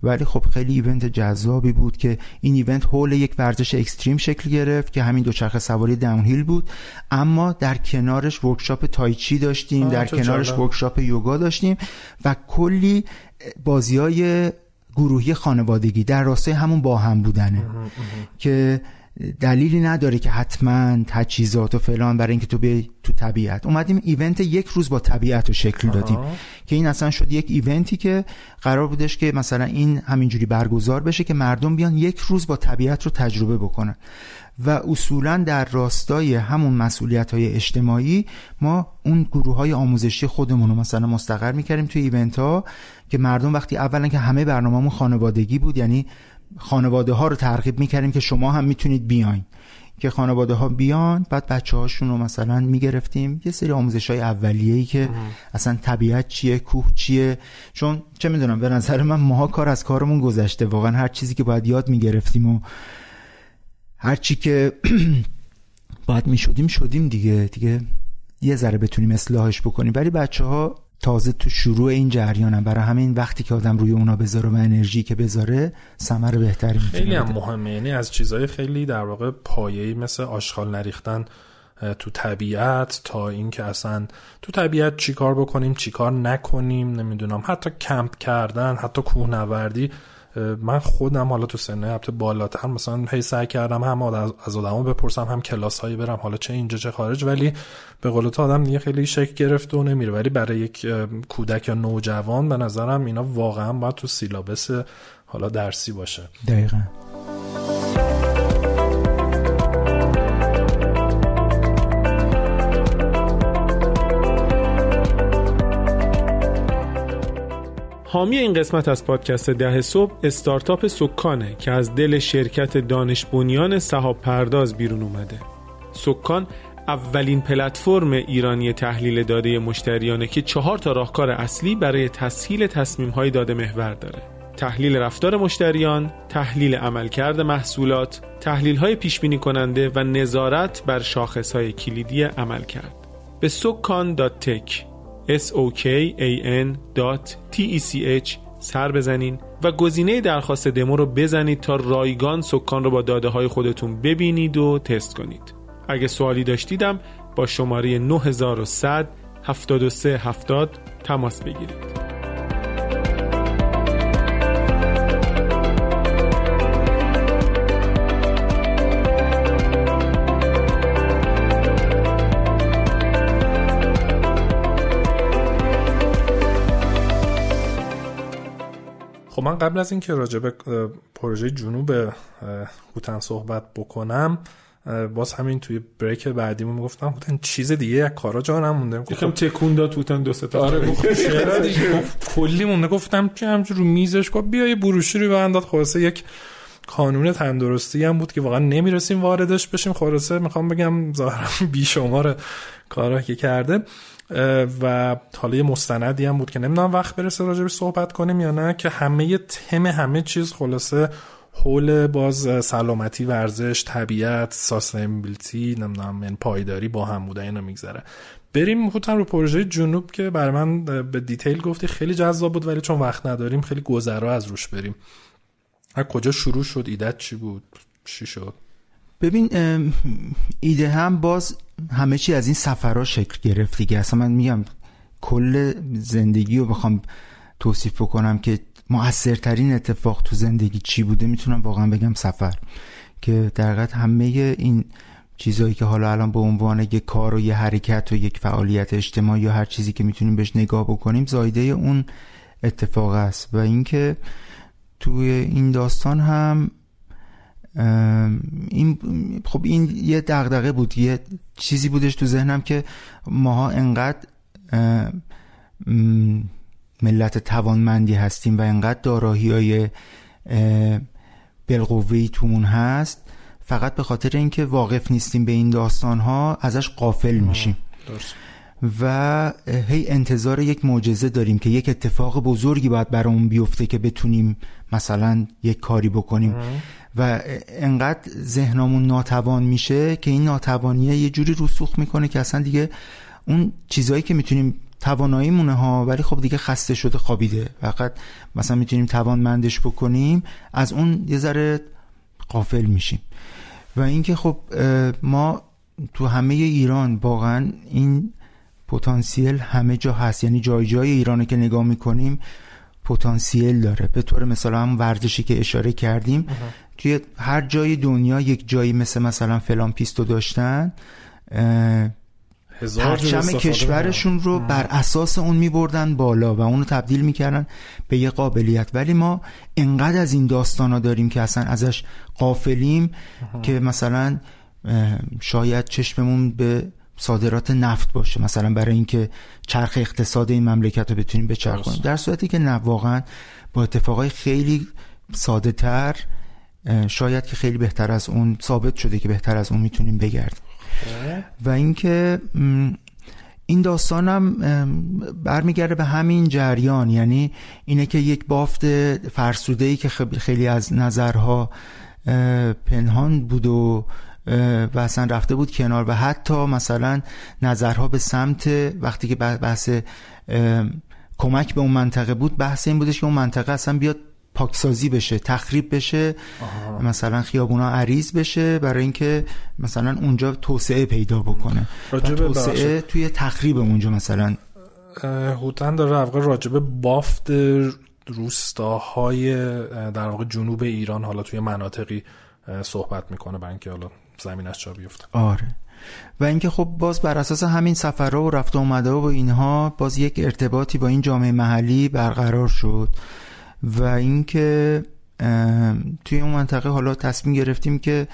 ولی خب خیلی event جذابی بود که این event حول یک ورزش extreme شکل گرفت که همین دوچرخه سواری downhill بود. اما در کنارش workshop تایچی داشتیم در کنارش workshop یوگا داشتیم و کلی بازی های گروهی خانوادگی در راستای همون با هم بودنه. که دلیلی نداره که حتما تجهیزات و فلان برای اینکه تو به تو طبیعت. اومدیم ایونت یک روز با طبیعت رو شکل دادیم. که این اصلا شد یک ایونتی که قرار بودش که مثلا این همینجوری برگزار بشه که مردم بیان یک روز با طبیعت رو تجربه بکنن. و اصولا در راستای همون مسئولیت های اجتماعی ما اون گروه های آموزشی خودمون رو مثلا مستقر می‌کردیم توی ایونت ها که مردم وقتی اولا که همه برنامهمون خانوادگی بود یعنی خانواده ها رو ترغیب می‌کردیم که شما هم می‌تونید بیاین. که خانواده ها بیان بعد بچه هاشون رو مثلا می‌گرفتیم. یه سری آموزش های اولیه ای که اصلا طبیعت چیه کوه چیه؟ چون چه می‌دونم به نظر من ماها کار از کارمون گذشته. واقعا هر چیزی که باید یاد می‌گرفتیم و هر چی که باید می‌شدیم شدیم دیگه. دیگه یه ذره بتونیم اصلاحش بکنیم. ولی بچه ها تازه تو شروع این جریانم برای همین وقتی که آدم روی اونا بذاره و انرژی که بذاره ثمر بهتری خیلی هم مهمه. یعنی از چیزهای خیلی در واقع پایه‌ای مثل آشغال نریختن تو طبیعت تا اینکه اصلا تو طبیعت چیکار بکنیم چیکار نکنیم نمی‌دونم حتی کمپ کردن حتی کوهنوردی. من خودم حالا تو سنه هفته بالاتر مثلا هی سعی کردم هم از آدما بپرسم هم کلاس هایی برم حالا چه اینجا چه خارج ولی به قول تو آدم دیگه خیلی شک گرفت و نمیره. ولی برای یک کودک یا نوجوان به نظرم اینا واقعا باید تو سیلابس حالا درسی باشه. دقیقا. حامی این قسمت از پادکست ده صبح استارتاپ سکانه که از دل شرکت دانش بنیان صحاب پرداز بیرون اومده سکان اولین پلتفرم ایرانی تحلیل داده مشتریانه که چهار تا راهکار اصلی برای تسهیل تصمیم های داده محور داره تحلیل رفتار مشتریان، تحلیل عملکرد محصولات، تحلیل های پیش بینی کننده و نظارت بر شاخص های کلیدی عملکرد. به سکان.tech sokan.tech سر بزنین و گزینه درخواست دمو رو بزنید تا رایگان سکان رو با داده های خودتون ببینید و تست کنید. اگه سوالی داشتیدم با شماره 9100 7370 تماس بگیرید. من قبل از اینکه راجع به پروژه جنوب هوتن صحبت بکنم باز همین توی بریک بعدیمون می‌گفتم هوتن چیز دیگه یک کارا جا نمونده. یکم تکون داد هوتن دو سه تا. آره کلی مونده. گفتم که همجور رو میزش گفت بیا یه بروشوری به انداد خلاصه یک کانون تندرستی هم بود که واقعا نمی‌رسیم واردش بشیم. خلاصه می‌خوام بگم ظاهرا بیشمار کارا که کرده. و حالا مستندی هم بود که نمی‌دونم وقت برسه راجع به صحبت کنیم یا نه که همه تم همه چیز خلاصه حول باز سلامتی ورزش طبیعت ساستینبیلیتی نمی‌دونم یعنی پایداری با هم بوده اینا میگذره. بریم خودتن رو پروژه جنوب که برای من به دیتیل گفتی خیلی جذاب بود ولی چون وقت نداریم خیلی گذرا از روش بریم. از کجا شروع شد؟ ایدت چی بود؟ چی شد؟ ببین ایده هم باز همه چی از این سفرها شکل گرفت دیگه. اصلا من میگم کل زندگی رو بخوام توصیف بکنم که موثرترین اتفاق تو زندگی چی بوده می‌تونم واقعا بگم سفر. که در همه این چیزهایی که حالا الان به عنوان یک کار و یه حرکت و یک فعالیت اجتماعی یا هر چیزی که می‌تونیم بهش نگاه بکنیم زایده اون اتفاق است. و اینکه توی این داستان هم این خب این یه دغدغه بود یه چیزی بودش تو ذهنم که ماها انقدر ملت توانمندی هستیم و انقدر داراهی های بالقوهی تومون هست فقط به خاطر اینکه واقف نیستیم به این داستان ها ازش قافل میشیم. و هی انتظار یک معجزه داریم که یک اتفاق بزرگی باید برامون بیفته که بتونیم مثلا یک کاری بکنیم. و انقدر ذهنمون ناتوان میشه که این ناتوانیه یه جوری رسوخ می‌کنه که اصلا دیگه اون چیزهایی که می‌تونیم توانایی مونه ها ولی خب دیگه خسته شده خوابیده. فقط مثلا می‌تونیم توانمندش بکنیم از اون یه ذره قافل میشیم. و اینکه خب ما تو همه ایران واقعا این پتانسیل همه جا هست. یعنی جای جای ایرانه که نگاه می‌کنیم پتانسیل داره. به طور مثال هم ورزشی که اشاره کردیم توی هر جای دنیا یک جایی مثل مثلا فلان پیستو داشتن پرچم کشورشون رو بر اساس اون می بردن بالا و اونو تبدیل می‌کردن به یه قابلیت. ولی ما انقدر از این داستان ها داریم که اصلا ازش قافلیم که مثلا شاید چشممون به صادرات نفت باشه. مثلا برای اینکه چرخ اقتصاد این مملکت رو بتونیم بچرخونیم. در صورتی که نه واقعا با اتفاقای خیلی ساده تر شاید که خیلی بهتر از اون ثابت شده که بهتر از اون می‌تونیم بگردیم. و اینکه این داستانم برمیگرده به همین جریان. یعنی اینه که یک بافت فرسوده ای که خیلی از نظرها پنهان بود و و اصلا رفته بود کنار و حتی مثلا نظرها به سمت وقتی که بحث کمک به اون منطقه بود بحث این بودش که اون منطقه اصلا بیاد پاکسازی بشه تخریب بشه آها. مثلا خیابونا عریض بشه برای اینکه مثلا اونجا توسعه پیدا بکنه. توسعه توی تخریب اونجا مثلا. هوتن داره واقع راجب بافت روستاهای در واقع جنوب ایران حالا توی مناطقی صحبت می‌کنه برای اینکه حالا زمینش جا بیفته. آره. و اینکه خب باز بر اساس همین سفرها و رفت اومده و اینها باز یک ارتباطی با این جامعه محلی برقرار شد. و اینکه توی اون منطقه حالا تصمیم گرفتیم که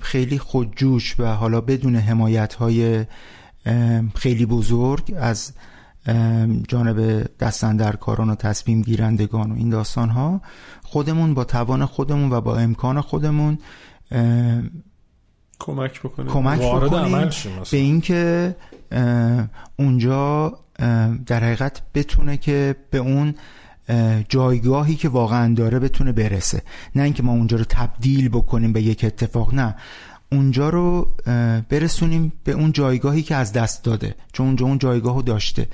خیلی خودجوش و حالا بدون حمایت های خیلی بزرگ از جانب دستندرکاران و تصمیم گیرندگان و این داستان ها خودمون با توان خودمون و با امکان خودمون کمک بکنیم. کمک بکنیم به اینکه اونجا در حقیقت بتونه که به اون جایگاهی که واقعا داره بتونه برسه. نه اینکه ما اونجا رو تبدیل بکنیم به یک اتفاق نه. اونجا رو برسونیم به اون جایگاهی که از دست داده چون اونجا اون جایگاه رو داشته.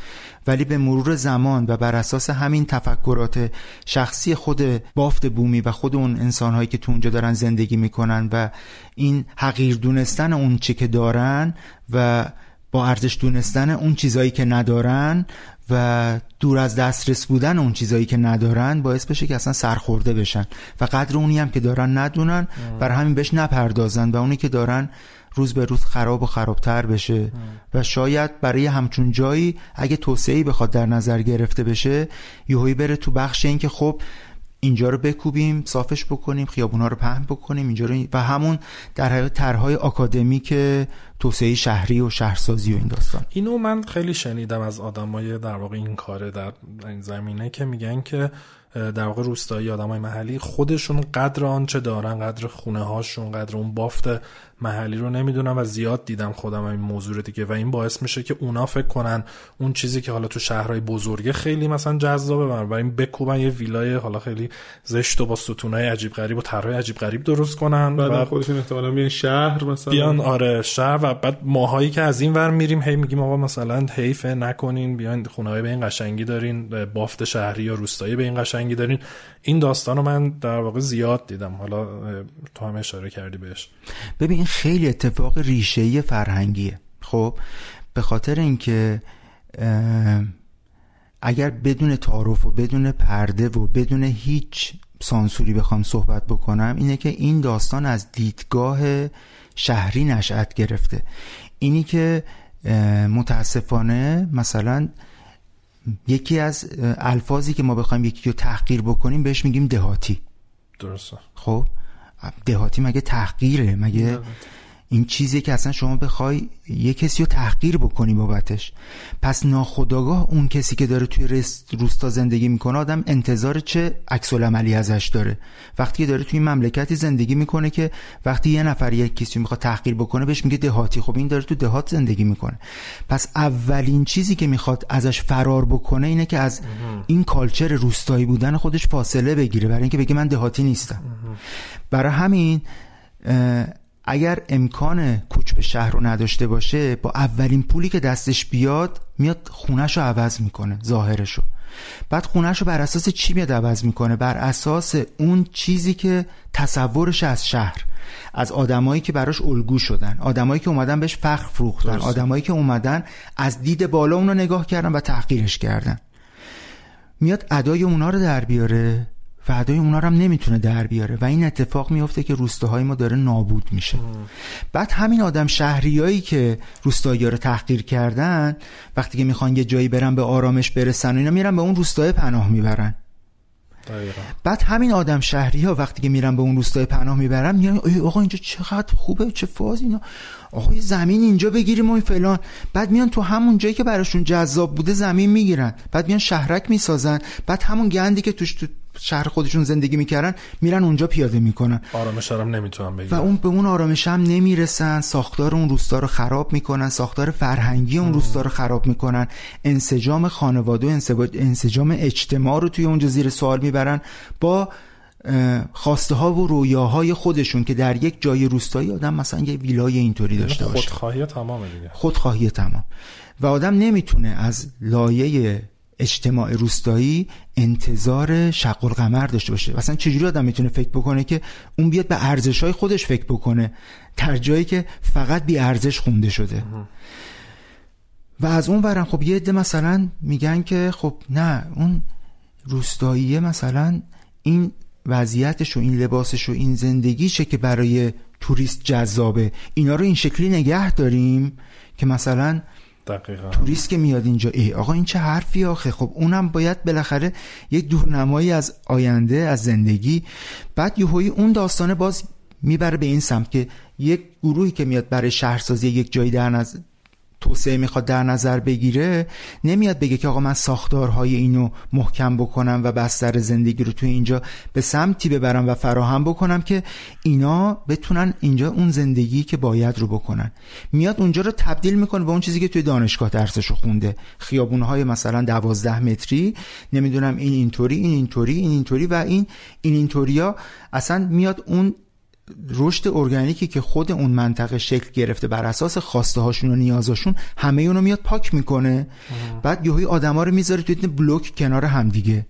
ولی به مرور زمان و بر اساس همین تفکرات شخصی خود بافت بومی و خود اون انسانهایی که تو اونجا دارن زندگی می‌کنن و این حقیر دونستن اون چی که دارن و با ارزش دونستن اون چیزایی که ندارن و دور از دسترس بودن اون چیزایی که ندارن باعث بشه که اصلا سرخورده بشن. و قدر اونی هم که دارن ندونن بر همین بهش نپردازن و اونی که دارن روز به روز خراب و خرابتر بشه. و شاید برای همچون جایی اگه توسعه بخواد در نظر گرفته بشه یهویی بره تو بخش این که خب اینجا رو بکوبیم صافش بکنیم خیابونا رو پهن بکنیم اینجا رو و همون در حقیقت طرحهای آکادمیک توسعه شهری و شهرسازی و این داستان. اینو من خیلی شنیدم از آدمای در واقع این کاره در این زمینه که میگن که در واقع روستایی آدمای محلی خودشون قدر آنچه دارن قدر خونه هاشون قدر اون بافت محلی رو نمی‌دونم و زیاد دیدم خودم این موضوع دیگه و این باعث میشه که اونا فکر کنن اون چیزی که حالا تو شهرهای بزرگه خیلی مثلا جذابه بنابراین بکوبن یه ویلای حالا خیلی زشت و با ستونای عجیب غریب و طرحهای عجیب غریب درست کنن بعد و خودشون احتمالاً بیان شهر مثلا. بیان آره شهر و بعد ماهایی که از این ور میریم هی میگیم آقا مثلا حیفه نکنین بیان خونه به این قشنگی دارین بافت شهری یا روستایی به این قشنگی دارین. این داستان رو من در واقع زیاد دیدم. حالا تو هم اشاره کردی بهش. ببین این خیلی اتفاق ریشه‌ای فرهنگیه. خب به خاطر اینکه اگر بدون تعارف و بدون پرده و بدون هیچ سانسوری بخوام صحبت بکنم اینه که این داستان از دیدگاه شهری نشأت گرفته. اینی که متاسفانه مثلا یکی از الفاظی که ما بخوایم یکی رو تحقیر بکنیم بهش میگیم دهاتی. درسته. خب؟ دهاتی مگه تحقیره؟ مگه این چیزی که اصلا شما بخوای یه کسی رو تحقیر بکنی بابتش. پس ناخداگاه اون کسی که داره توی روستا زندگی می‌کنه آدم انتظار چه عکس عملی ازش داره؟ وقتی که داره توی مملکتی زندگی می‌کنه که وقتی یه نفر یک کسی می‌خواد تحقیر بکنه بهش میگه دهاتی. خب این داره تو دهات زندگی می‌کنه. پس اولین چیزی که می‌خواد ازش فرار بکنه اینه که از این کالچر روستایی بودن خودش فاصله بگیره. برای اینکه بگه من دهاتی نیستم. برای همین اگر امکان کوچ به شهر رو نداشته باشه با اولین پولی که دستش بیاد میاد خونش رو عوض می‌کنه ظاهرش رو بعد خونش رو بر اساس چی میاد عوض می‌کنه؟ بر اساس اون چیزی که تصورش از شهر از آدمایی که براش الگو شدن آدمایی که اومدن بهش فخر فروختن آدمایی که اومدن از دید بالا اون رو نگاه کردن و تحقیرش کردن. میاد ادای اونا رو در بیاره. فدای اونا رو هم نمی‌تونه در بیاره. و این اتفاق میفته که روستاهای ما داره نابود میشه. بعد همین آدم شهریایی که روستایی رو تحقیر کردن وقتی که می‌خوان یه جایی برن به آرامش برسن و اینا میرن به اون روستای پناه می‌برن. بعد همین آدم شهری ها وقتی که میرن به اون روستای پناه می‌برن میگن آقا اینجا چقدر خوبه چه فاز اینا. آقا زمین اینجا بگیریم و فلان. بعد میان تو همون جایی که براشون جذاب بوده زمین می‌گیرن. بعد میان شهرک می‌سازن. بعد همون گندی که توش تو شهر خودشون زندگی می‌کردن میرن اونجا پیاده می‌کنن. آرامش هم نمی‌تونن بگیرن. و اون به اون آرامش هم نمی‌رسن. ساختار اون روستا رو خراب می‌کنن. ساختار فرهنگی اون روستا رو خراب می‌کنن. انسجام خانواده و انسجام اجتماع رو توی اونجا زیر سوال می‌برن. با خواسته ها و رویاهای خودشون که در یک جای روستایی آدم مثلا یه ویلای اینطوری داشته باشه. خودخواهی تمام دیگه. خودخواهی تمام. و آدم نمی‌تونه از لایه اجتماع روستایی انتظار شق القمر داشته باشه. مثلا چجوری آدم می‌تونه فکر بکنه که اون بیاد به ارزش های خودش فکر بکنه در جایی که فقط بی ارزش خونده شده؟ و از اون برم خب یه عده مثلا میگن که خب نه اون روستاییه مثلا این وضعیتش و این لباسش و این زندگیشه که برای توریست جذابه. اینا رو این شکلی نگه داریم که مثلا دقیقا. توریست که میاد اینجا ای آقا این چه حرفی آخه خب اونم باید بالاخره یک دورنمایی از آینده از زندگی بعد یهویی اون داستانه باز می‌بره به این سمت که یک گروهی که میاد برای شهرسازی یک جایی در نظر توسعه می‌خواد در نظر بگیره نمیاد بگه که آقا من ساختارهای اینو محکم بکنم و بستر زندگی رو توی اینجا به سمتی ببرم و فراهم بکنم که اینا بتونن اینجا اون زندگی که باید رو بکنن. میاد اونجا رو تبدیل می‌کنه به اون چیزی که توی دانشگاه درسش رو خونده. خیابونهای مثلا دوازده متری نمی‌دونم این اینطوری این اینطوری این اینطوری و این این اینطوریا. اصلا میاد اون رشد ارگانیکی که خود اون منطقه شکل گرفته بر اساس خواسته هاشون و نیازاشون همه اونو میاد پاک می‌کنه. بعد یهوی آدما رو می‌ذاره توی بلوک کنار همدیگه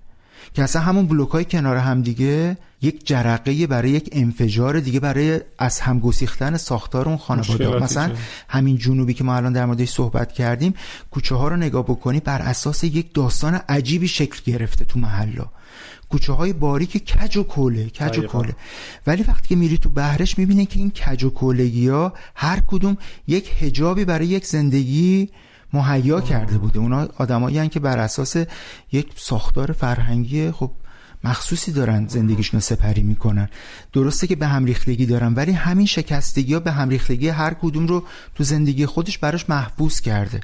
که اصلا همون بلوک های کنار همدیگه یک جرقه برای یک انفجار دیگه برای از هم گسیختن ساختار اون خانواده. مثلا همین جنوبی که ما الان در موردش صحبت کردیم کوچه ها رو نگاه بکنی بر اساس یک داستان عجیبی شکل گرفته تو محلا کوچه های باریک کج و کوله کج و کوله ولی وقتی که میری تو بهرش می‌بینی که این کج و کولگی ها هر کدوم یک هجابی برای یک زندگی مهیا کرده بوده. اونا آدمایی که بر اساس یک ساختار فرهنگی خب مخصوصی دارن زندگیشون رو سپری می‌کنن. درسته که به هم ریختگی دارن ولی همین شکستگی ها به هم ریختگی هر کدوم رو تو زندگی خودش براش محفوظ کرده.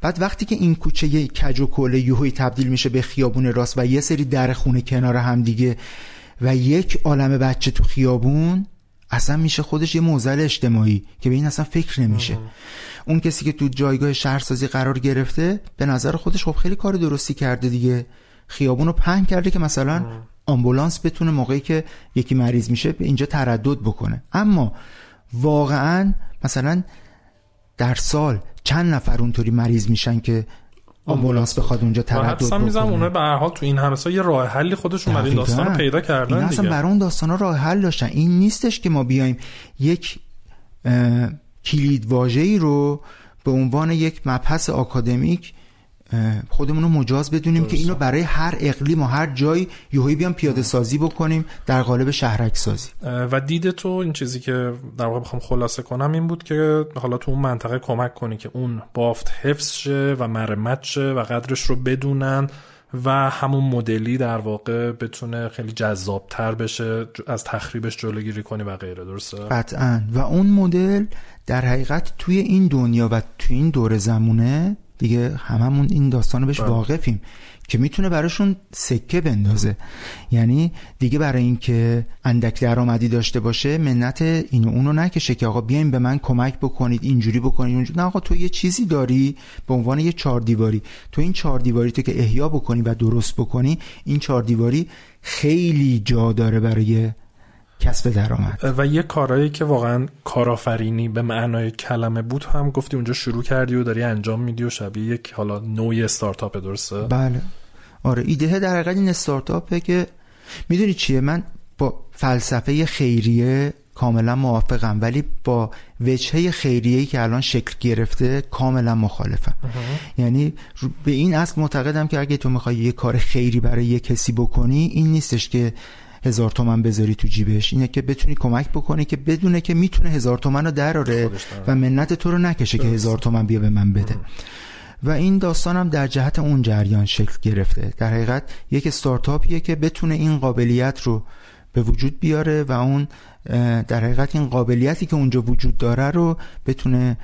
بعد وقتی که این کوچه یه کج و کوله یوهی تبدیل میشه به خیابون راست و یه سری در خونه کنار هم دیگه و یک عالم بچه تو خیابون اصلا میشه خودش یه موزل اجتماعی که به این اصلا فکر نمیشه. اون کسی که تو جایگاه شهرسازی قرار گرفته به نظر خودش خب خیلی کار درستی کرده دیگه. خیابون رو پهن کرده که مثلا آمبولانس بتونه موقعی که یکی مریض میشه به اینجا تردد بکنه. اما واقعا مثلا در سال چند نفر اونطوری مریض میشن که آمبولانس بخواد اونجا تردد بکنه؟ می‌زنم اونها به هر حال تو این همسا یه راه حلی خودشون برای این داستان رو پیدا کردن این اصلا برای اون داستان راه حل داشتن. این نیستش که ما بیایم یک کلید واژه‌ای رو به عنوان یک مبحث آکادمیک خودمون رو مجاز بدونیم که اینو برای هر اقلیم و هر جایی یوهی بیام پیاده سازی بکنیم در قالب شهرک سازی. و دید تو این چیزی که در واقع بخوام خلاصه کنم این بود که حالا تو اون منطقه کمک کنی که اون بافت حفظ شه و مرمت شه و قدرش رو بدونن و همون مدلی در واقع بتونه خیلی جذابتر بشه از تخریبش جلوگیری کنی و غیره. درسته؟ قطعا. و اون مدل در حقیقت توی این دنیا و توی این دور زمونه دیگه هممون این داستانو بهش بله. واقفیم که می‌تونه براشون سکه بندازه. یعنی دیگه برای اینکه اندک درآمدی داشته باشه منت اینو اونو نکشه که آقا بیاین به من کمک بکنید اینجوری بکنید اونجوری. نه آقا تو یه چیزی داری به عنوان یه چهار دیواری تو این چهار دیواری تو که احیا بکنی و درست بکنی این چهار دیواری خیلی جا داره برای کسب درآمد. و یه کارهایی که واقعا کارآفرینی به معنای کلمه بود هم گفتی اونجا شروع کردی و داری انجام میدی و شبیه یک حالا نوعی استارتاپ درسته؟ بله. آره ایده در حقیقت این استارتاپه که می‌دونی چیه؟ من با فلسفه خیریه کاملا موافقم ولی با وجهه خیریه‌ای که الان شکل گرفته کاملا مخالفم. یعنی به این اصل معتقدم که اگه تو می‌خوای یه کار خیری برای یه کسی بکنی این نیستش که هزار تومن بذاری تو جیبش. اینه که بتونی کمک بکنی که بدونه که می‌تونه هزار تومن رو دراره و منت تو رو نکشه که هزار تومن بیا به من بده. و این داستان هم در جهت اون جریان شکل گرفته. در حقیقت یک استارتاپیه که بتونه این قابلیت رو به وجود بیاره و اون در حقیقت این قابلیتی که اونجا وجود داره رو بتونه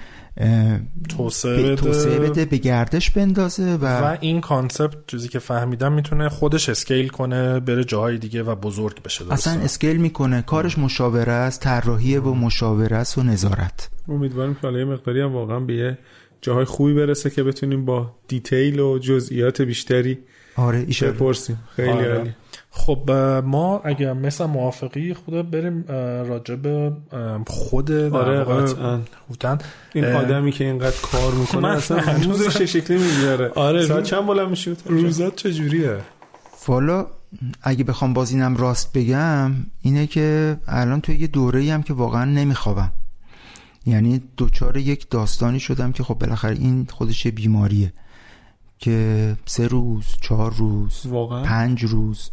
توسعه بده. بده به گردش بندازه و و این concept چیزی که فهمیدم می‌تونه خودش scale کنه بره جاهای دیگه و بزرگ بشه درسته. اصلا scale می‌کنه کارش مشاوره است طراحی و مشاوره است و نظارت امیدوارم که حالا مقداری هم واقعا به یه جاهای خوبی برسه که بتونیم با detail و جزئیات بیشتری آره بپرسیم خیلی آره. خب ما اگه مثل موافقی خود بریم راجع به خود آره هوتن این آدمی که اینقدر کار می‌کنه اصلا روزش شکلی می‌گذاره آره ساعت چند بلند میشه روزات چجوریه؟ والا اگه بخوام باز اینم راست بگم اینه که الان توی یه دوره هم که واقعا نمیخوابم. یعنی دوچار یک داستانی شدم که خب بالاخره این خودش یه بیماریه. که سه روز چهار روز واقعا؟ پنج روز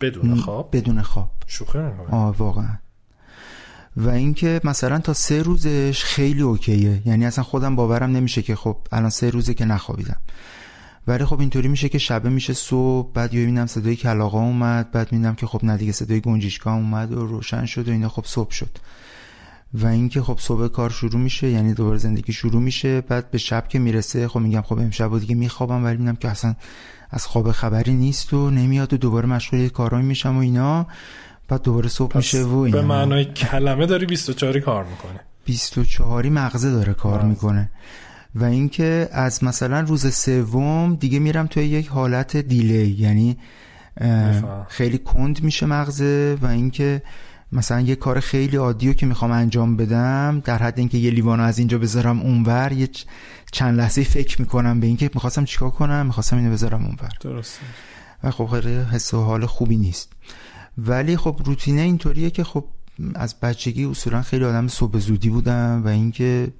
بدون خواب. بدون خواب. شوخی آه واقعا. و اینکه مثلا تا سه روزش خیلی اوکیه. یعنی اصلا خودم باورم نمیشه که خب الان سه روزه که نخوابیدم. ولی خب اینطوری میشه که شبه میشه صبح بعد یه می‌بینم صدای کلاغا اومد بعد می‌بینم که خب ندیگه صدای گنجیشکا اومد و روشن شد و اینا. خب صبح شد. و اینکه خب صبح کار شروع میشه یعنی دوباره زندگی شروع میشه بعد به شب که می‌رسه خب میگم خب امشب دیگه میخوابم ولی می‌بینم که اصلا از خواب خبری نیست و نمیاد و دوباره مشغول کارایی میشم و اینا. بعد دوباره صبح میشه و اینا. به معنای کلمه داری 24 کار می‌کنه 24 مغزه داره کار می‌کنه. و اینکه از مثلا روز سوم دیگه میرم توی یک حالت دیلی یعنی خیلی کند میشه مغزه و اینکه مثلا یه کار خیلی عادی رو که می‌خوام انجام بدم در حد اینکه یه لیوانو از اینجا بذارم اونور یه چند لحظه فکر می‌کنم به اینکه می‌خواستم چیکار کنم می‌خواستم اینو بذارم اونور درسته. و خب خیلی حس و حال خوبی نیست. ولی خب روتینه اینطوریه که خب از بچگی اصولا خیلی آدم صبح زودی بودم و اینکه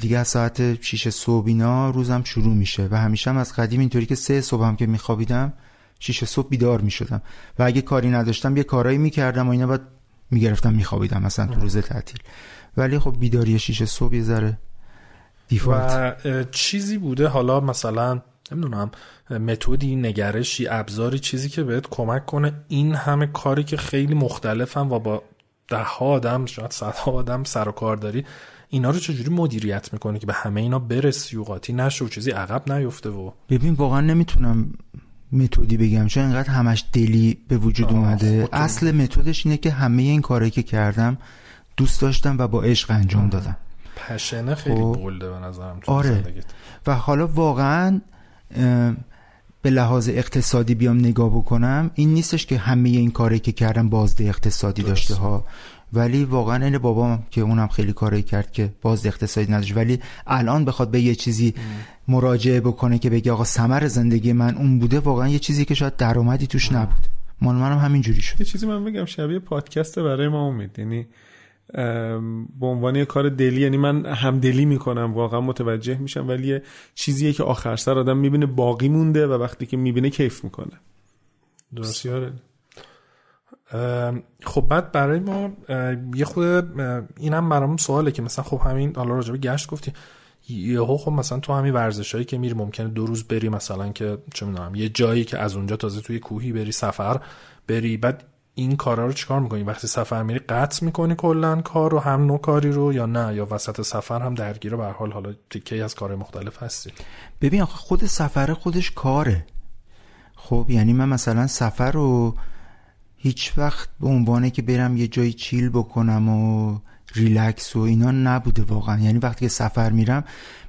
دیگه از ساعت 6 صبح اینا روزم شروع میشه و همیشه هم از قدیم اینطوری که سه صبح هم که میخوابیدم شیش صبح بیدار می شدم و اگه کاری نداشتم یه کارایی می کردم و اینا بعد می گرفتم می خوابیدم مثلا تو روز تعطیل. ولی خب بیداری شیش صبح یه ذره و چیزی بوده حالا مثلا نمی‌دونم متدی نگرشی ابزاری چیزی که بهت کمک کنه این همه کاری که خیلی مختلفن و با ده ها آدم شاید صد آدم سر و کار داری اینا رو چجوری مدیریت می‌کنه که به همه اینا برسی و قاطی نشه و چیزی عقب نیفته و ببین واقعا نمی‌تونم متدی بگم چون اینقدر همش دلی به وجود اومده. اصل متدش اینه که همه این کاری که کردم دوست داشتم و با عشق انجام دادم. پشنه خیلی خب. بولده به نظرم تو آره. زندگیت. و حالا واقعا به لحاظ اقتصادی بیام نگاه بکنم این نیستش که همه این کاری که کردم بازده اقتصادی درسته. داشته ها ولی واقعا این بابام که اونم خیلی کاری کرد که بازده اقتصادی نداشت ولی الان بخواد به یه چیزی مراجعه بکنه که بگه آقا ثمر زندگی من اون بوده واقعا یه چیزی که شاید درآمدی توش نبود مال منم همین جوری شد یه چیزی من بگم شبیه پادکست برای ما امید یعنی به عنوان یه کار دلی یعنی من همدلی می‌کنم واقعا متوجه میشم ولی یه چیزیه که آخر سر آدم می‌بینه باقی مونده و وقتی که می‌بینه کیف می‌کنه. ام، خب بعد برای ما یه خود اینم برامون سواله که مثلا خب همین حالا راجع به گشت گفتی. یهو خب مثلا تو همین ورزشایی که میری ممکنه دو روز بری مثلا که چه می‌دونم یه جایی که از اونجا تازه توی کوهی بری سفر بری بعد این کارا رو چیکار می‌کنی؟ وقتی سفر میری قطع می‌کنی کلا کار رو هم نوع کاری رو یا نه؟ یا وسط سفر هم درگیر به حال حالا تیکه از کار مختلف هستی. ببین آخه خود سفر خودش کاره. خب یعنی من مثلا سفر رو هیچ وقت به عنوانه که برم یه جایی چیل بکنم و ریلکس و اینا نبوده واقعا. یعنی وقتی که سفر میرم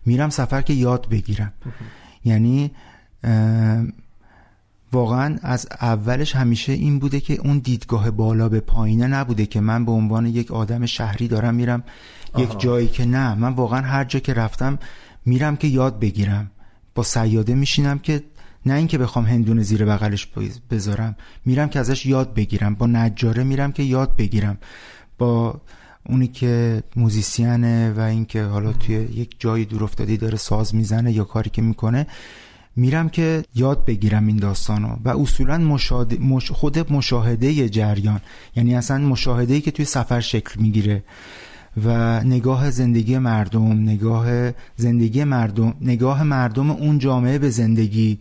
میرم سفر که یاد بگیرم. یعنی واقعا از اولش همیشه این بوده که اون دیدگاه بالا به پایینه نبوده که من به عنوان یک آدم شهری دارم میرم یک جایی که نه. من واقعا هر جا که رفتم میرم که یاد بگیرم. با سیاده میشینم که نه اینکه بخوام هندونه زیر بغلش بذارم. میرم که ازش یاد بگیرم. با نجاره میرم که یاد بگیرم. با اونی که موزیسینه و اینکه حالا توی یک جایی دور افتادی داره ساز می‌زنه یا کاری که می‌کنه میرم که یاد بگیرم این داستانو و اصولا مشاهده مش خود مشاهده جریان. یعنی اصلا مشاهده که توی سفر شکل می‌گیره و نگاه زندگی مردم نگاه زندگی مردم نگاه مردم اون جامعه به زندگی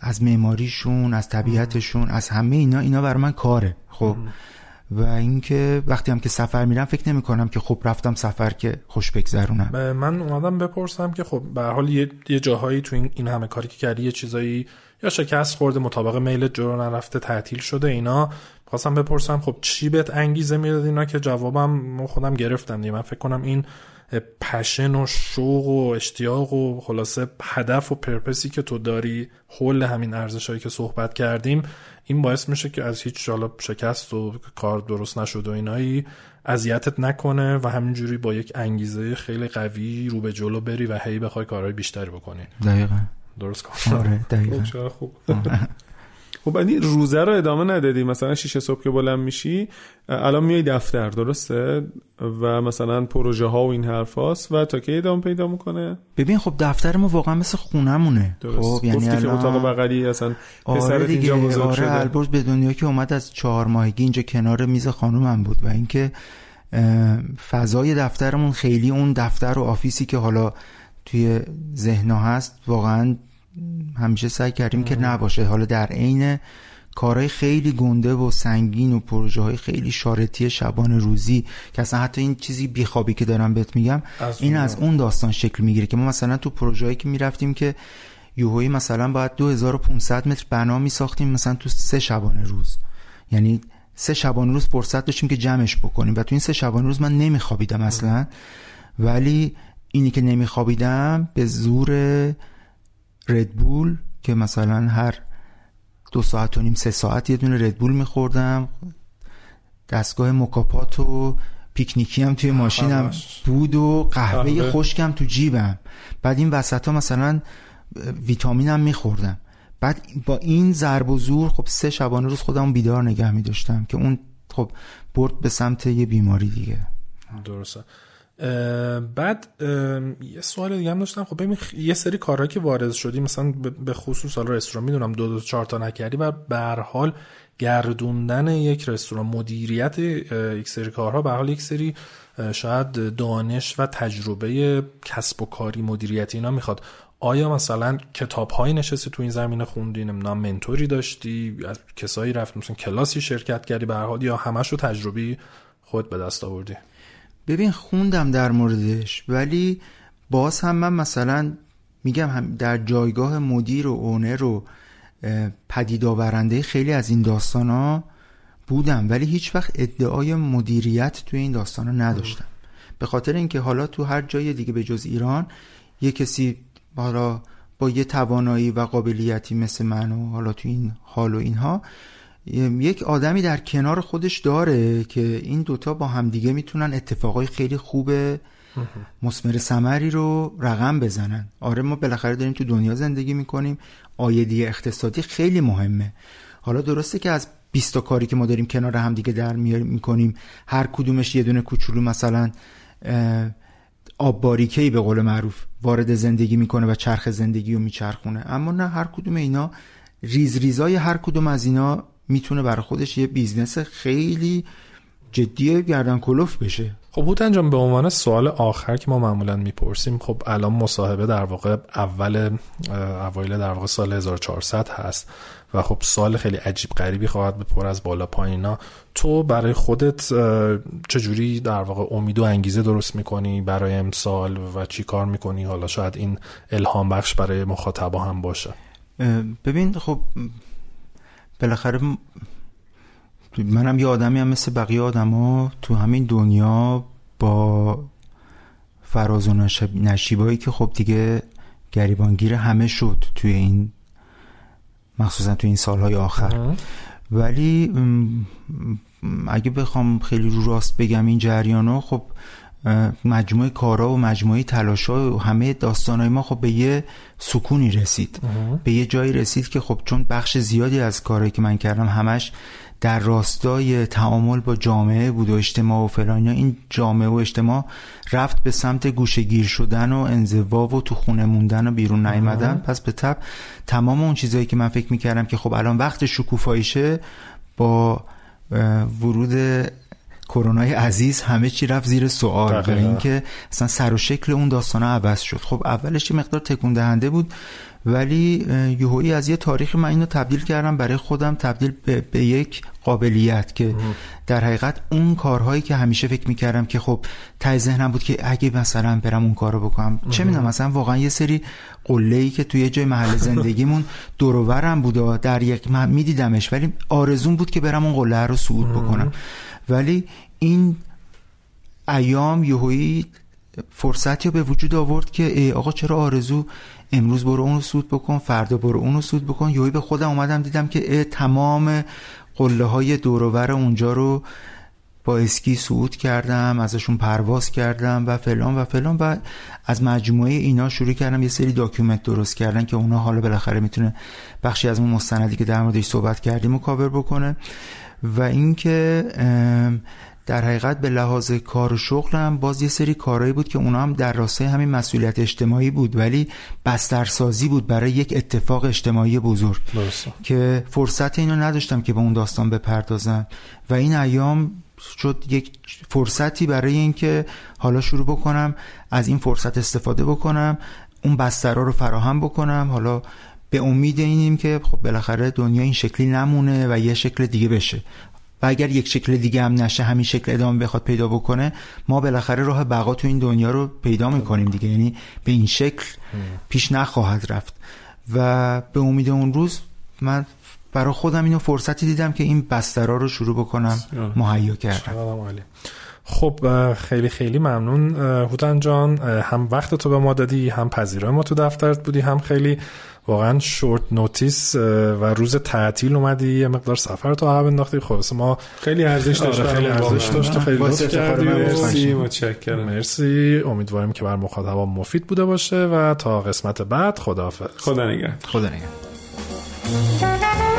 از معماریشون از طبیعتشون از همه اینا اینا بر من کاره. خب. و اینکه وقتی هم که سفر میرم فکر نمی کنم که خب رفتم سفر که خوش بگذرونم. من اومدم بپرسم که خب به حال یه, جاهایی تو این, همه کاری که کردی یه چیزایی یا شکست خورده مطابق میل جلو نرفته تعطیل شده اینا. خواستم بپرسم خب چی بهت انگیزه می‌داد اینا که جوابم خودم گرفتم دیگه. من فکر کنم این پشن و شوق و اشتیاق و خلاصه هدف و پرپسی که تو داری حول همین ارزش هایی که صحبت کردیم این باعث میشه که از هیچ جالا شکست و کار درست نشد و اینایی اذیتت نکنه و همینجوری با یک انگیزه خیلی قوی رو به جلو بری و هی بخوای کارهای بیشتری بکنی. دقیقا. درست کن. آره دقیقا. خوب. خب این روزه رو ادامه ندادی. مثلا شیشه صبح که بلند میشی الان میای دفتر درسته؟ و مثلا پروژه ها و این حرف هاست و تا که ادامه پیدا می‌کنه؟ ببین خب دفتر ما واقعا مثل خونمونه درست. خب یعنی الان... که اتاق بغلی اصلا آره دیگه اینجا بزرگ آره شده. البرز به دنیا که اومد از چهار ماهگی اینجا کنار میز خانومم بود و اینکه فضای دفترمون خیلی اون دفتر و آفیسی که حالا توی ذهنا هست واقعا همیشه سعی کردیم که نباشه. حالا در عین کارهای خیلی گنده و سنگین و پروژه های خیلی شارطی شبان روزی که اصلا حتی این چیزی بیخوابی که دارم بهت میگم از این از اون داستان شکل می‌گیره که ما مثلا تو پروژه هایی که می‌رفتیم که یوهوی مثلا باید 2500 متر بنا میساختیم مثلا تو سه شبانه روز. یعنی سه شبانه روز فرصت داشتیم که جمعش بکنیم. و تو این سه شبانه روز من نمیخوابیدم اصلا. ولی اینی که نمیخوابیدم به زور ردبول که مثلا هر دو ساعت و نیم سه ساعت یه دونه ردبول میخوردم. دستگاه مکاپات و پیکنیکی هم توی ماشینم بود و قهوه خشکم تو جیبم. بعد این وسط ها مثلا ویتامینم میخوردم. بعد با این ضرب و زور خب سه شبانه روز خودم بیدار نگه میداشتم که اون خب برد به سمت یه بیماری دیگه. درسته. بعد یه سوال دیگه هم داشتم. خب ببین یه سری کارهایی که وارد شدی مثلا به خصوص حالا رستوران می‌دونم دو دو چهار تا نکردی و به حال گردوندن یک رستوران مدیریت یک سری کارها به حال یک سری شاید دانش و تجربه کسب و کاری مدیریتی اینا می‌خواد. آیا مثلا کتاب هایی نشستی تو این زمینه خوندی؟ نمی‌دونم منتوری داشتی؟ از کسایی رفت؟ مثلا کلاسی شرکت کردی به حال؟ یا همش رو تجربی خود به دست آوردی؟ ببین خوندم در موردش ولی باز هم من مثلا میگم هم در جایگاه مدیر و اونر و پدید آورنده خیلی از این داستان ها بودم ولی هیچ وقت ادعای مدیریت توی این داستان ها نداشتم. به خاطر اینکه حالا تو هر جای دیگه به جز ایران یه کسی حالا با یه توانایی و قابلیتی مثل من و حالا تو این حال و اینها یک آدمی در کنار خودش داره که این دوتا با همدیگه می‌تونن اتفاقای خیلی خوب مسمر سمری رو رقم بزنن. آره ما بالاخره داریم تو دنیا زندگی می‌کنیم. ایده اقتصادی خیلی مهمه. حالا درسته که از 20 کاری که ما داریم کنار همدیگه داریم می‌کنیم هر کدومش یه دونه کوچولو مثلا آب باریکهی به قول معروف وارد زندگی می‌کنه و چرخ زندگی رو میچرخونه. اما نه هر کدوم اینا ریز ریزای هر کدوم از اینا می‌تونه برای خودش یه business خیلی جدی گردن کلفت بشه. خب هوتن جان به عنوان سوال آخر که ما معمولا می‌پرسیم خب الان مصاحبه در واقع اول اوایل در واقع سال 1400 هست و خب سال خیلی عجیب غریبی خواهد به پر از بالا پایینا. تو برای خودت چجوری در واقع امید و انگیزه درست می‌کنی برای امسال و چی کار می‌کنی؟ حالا شاید این الهام بخش برای مخاطبا هم باشه. ببین خب بالاخره منم یه آدمی هم مثل بقیه آدما تو همین دنیا با فراز و نشیبایی که خب دیگه گریبانگیر همه شد توی این مخصوصا توی این سالهای آخر. ولی اگه بخوام خیلی رو راست بگم این جریان خب مجموعه کارا و مجموعه تلاشا و همه داستانهای ما خب به یه سکونی رسید. به یه جایی رسید که خب چون بخش زیادی از کارهایی که من کردم همش در راستای تعامل با جامعه بود و اجتماع و فلان این جامعه و اجتماع رفت به سمت گوشگیر شدن و انزوا و تو خونه موندن و بیرون نیومدن پس به تب تمام اون چیزهایی که من فکر می‌کردم که خب الان وقت شکوفاییشه با ورود کرونای عزیز همه چی رفت زیر سوال و اینکه اصلا سر و شکل اون داستان عوض شد. خب اولش یه مقدار تکون دهنده بود ولی یهویی از یه تاریخ من اینو تبدیل کردم برای خودم تبدیل به, به یک قابلیت که در حقیقت اون کارهایی که همیشه فکر می‌کردم که خب تای ذهنم بود که اگه مثلا برم اون کارو بکنم. چه می‌دونم مثلا واقعا یه سری قله ای که توی جای محل زندگیمون دورورم بود در یک من میدیدمش ولی آرزون بود که برم اون قله رو صعود بکنم. ولی این ایام یهویی فرصتی به وجود آورد که ای آقا چرا امروز برو اون رو صعود بکن فردا برو اون رو صعود بکن. یهویی به خودم اومدم دیدم که تمام قله های دور و ور اونجا رو با اسکی صعود کردم ازشون پرواز کردم و فلان و فلان و از مجموعه اینا شروع کردم یه سری document درست کردن که اونا حالا بالاخره می‌تونه بخشی از اون مستندی که در موردش صحبت کردیم و کاور بکنه. و اینکه در حقیقت به لحاظ کار و شغلم باز یه سری کارهایی بود که اونا هم در راستای همین مسئولیت اجتماعی بود ولی بسترسازی بود برای یک اتفاق اجتماعی بزرگ. که فرصت اینو نداشتم که به اون داستان بپردازم. و این ایام شد یک فرصتی برای اینکه حالا شروع بکنم از این فرصت استفاده بکنم اون بسترها رو فراهم بکنم حالا به امید اینیم که خب بالاخره دنیا این شکلی نمونه و یه شکل دیگه بشه. و اگر یک شکل دیگه هم نشه همین شکل ادامه بخواد پیدا بکنه ما بالاخره راه بقا تو این دنیا رو پیدا می‌کنیم دیگه. یعنی به این شکل پیش نخواهد رفت. و به امید اون روز من برای خودم اینو فرصتی دیدم که این بسترها رو شروع بکنم مهیا کردم. خب خیلی خیلی ممنون. هوتن جان هم وقت تو به ما دادی هم پذیرای ما تو دفترت بودی هم خیلی واقعا شورت نوتیس و روز تعطیل اومدی یه مقدار سفر تو عقب انداختی. خب ما خیلی ارزش داشت آره، خیلی ارزش داشت خیلی لطف کردی. مرسی متشکرم. مرسی. امیدواریم که بر مخاطبا مفید بوده باشه و تا قسمت بعد خداحافظ. خدا نگهدار. خدا نگهدار.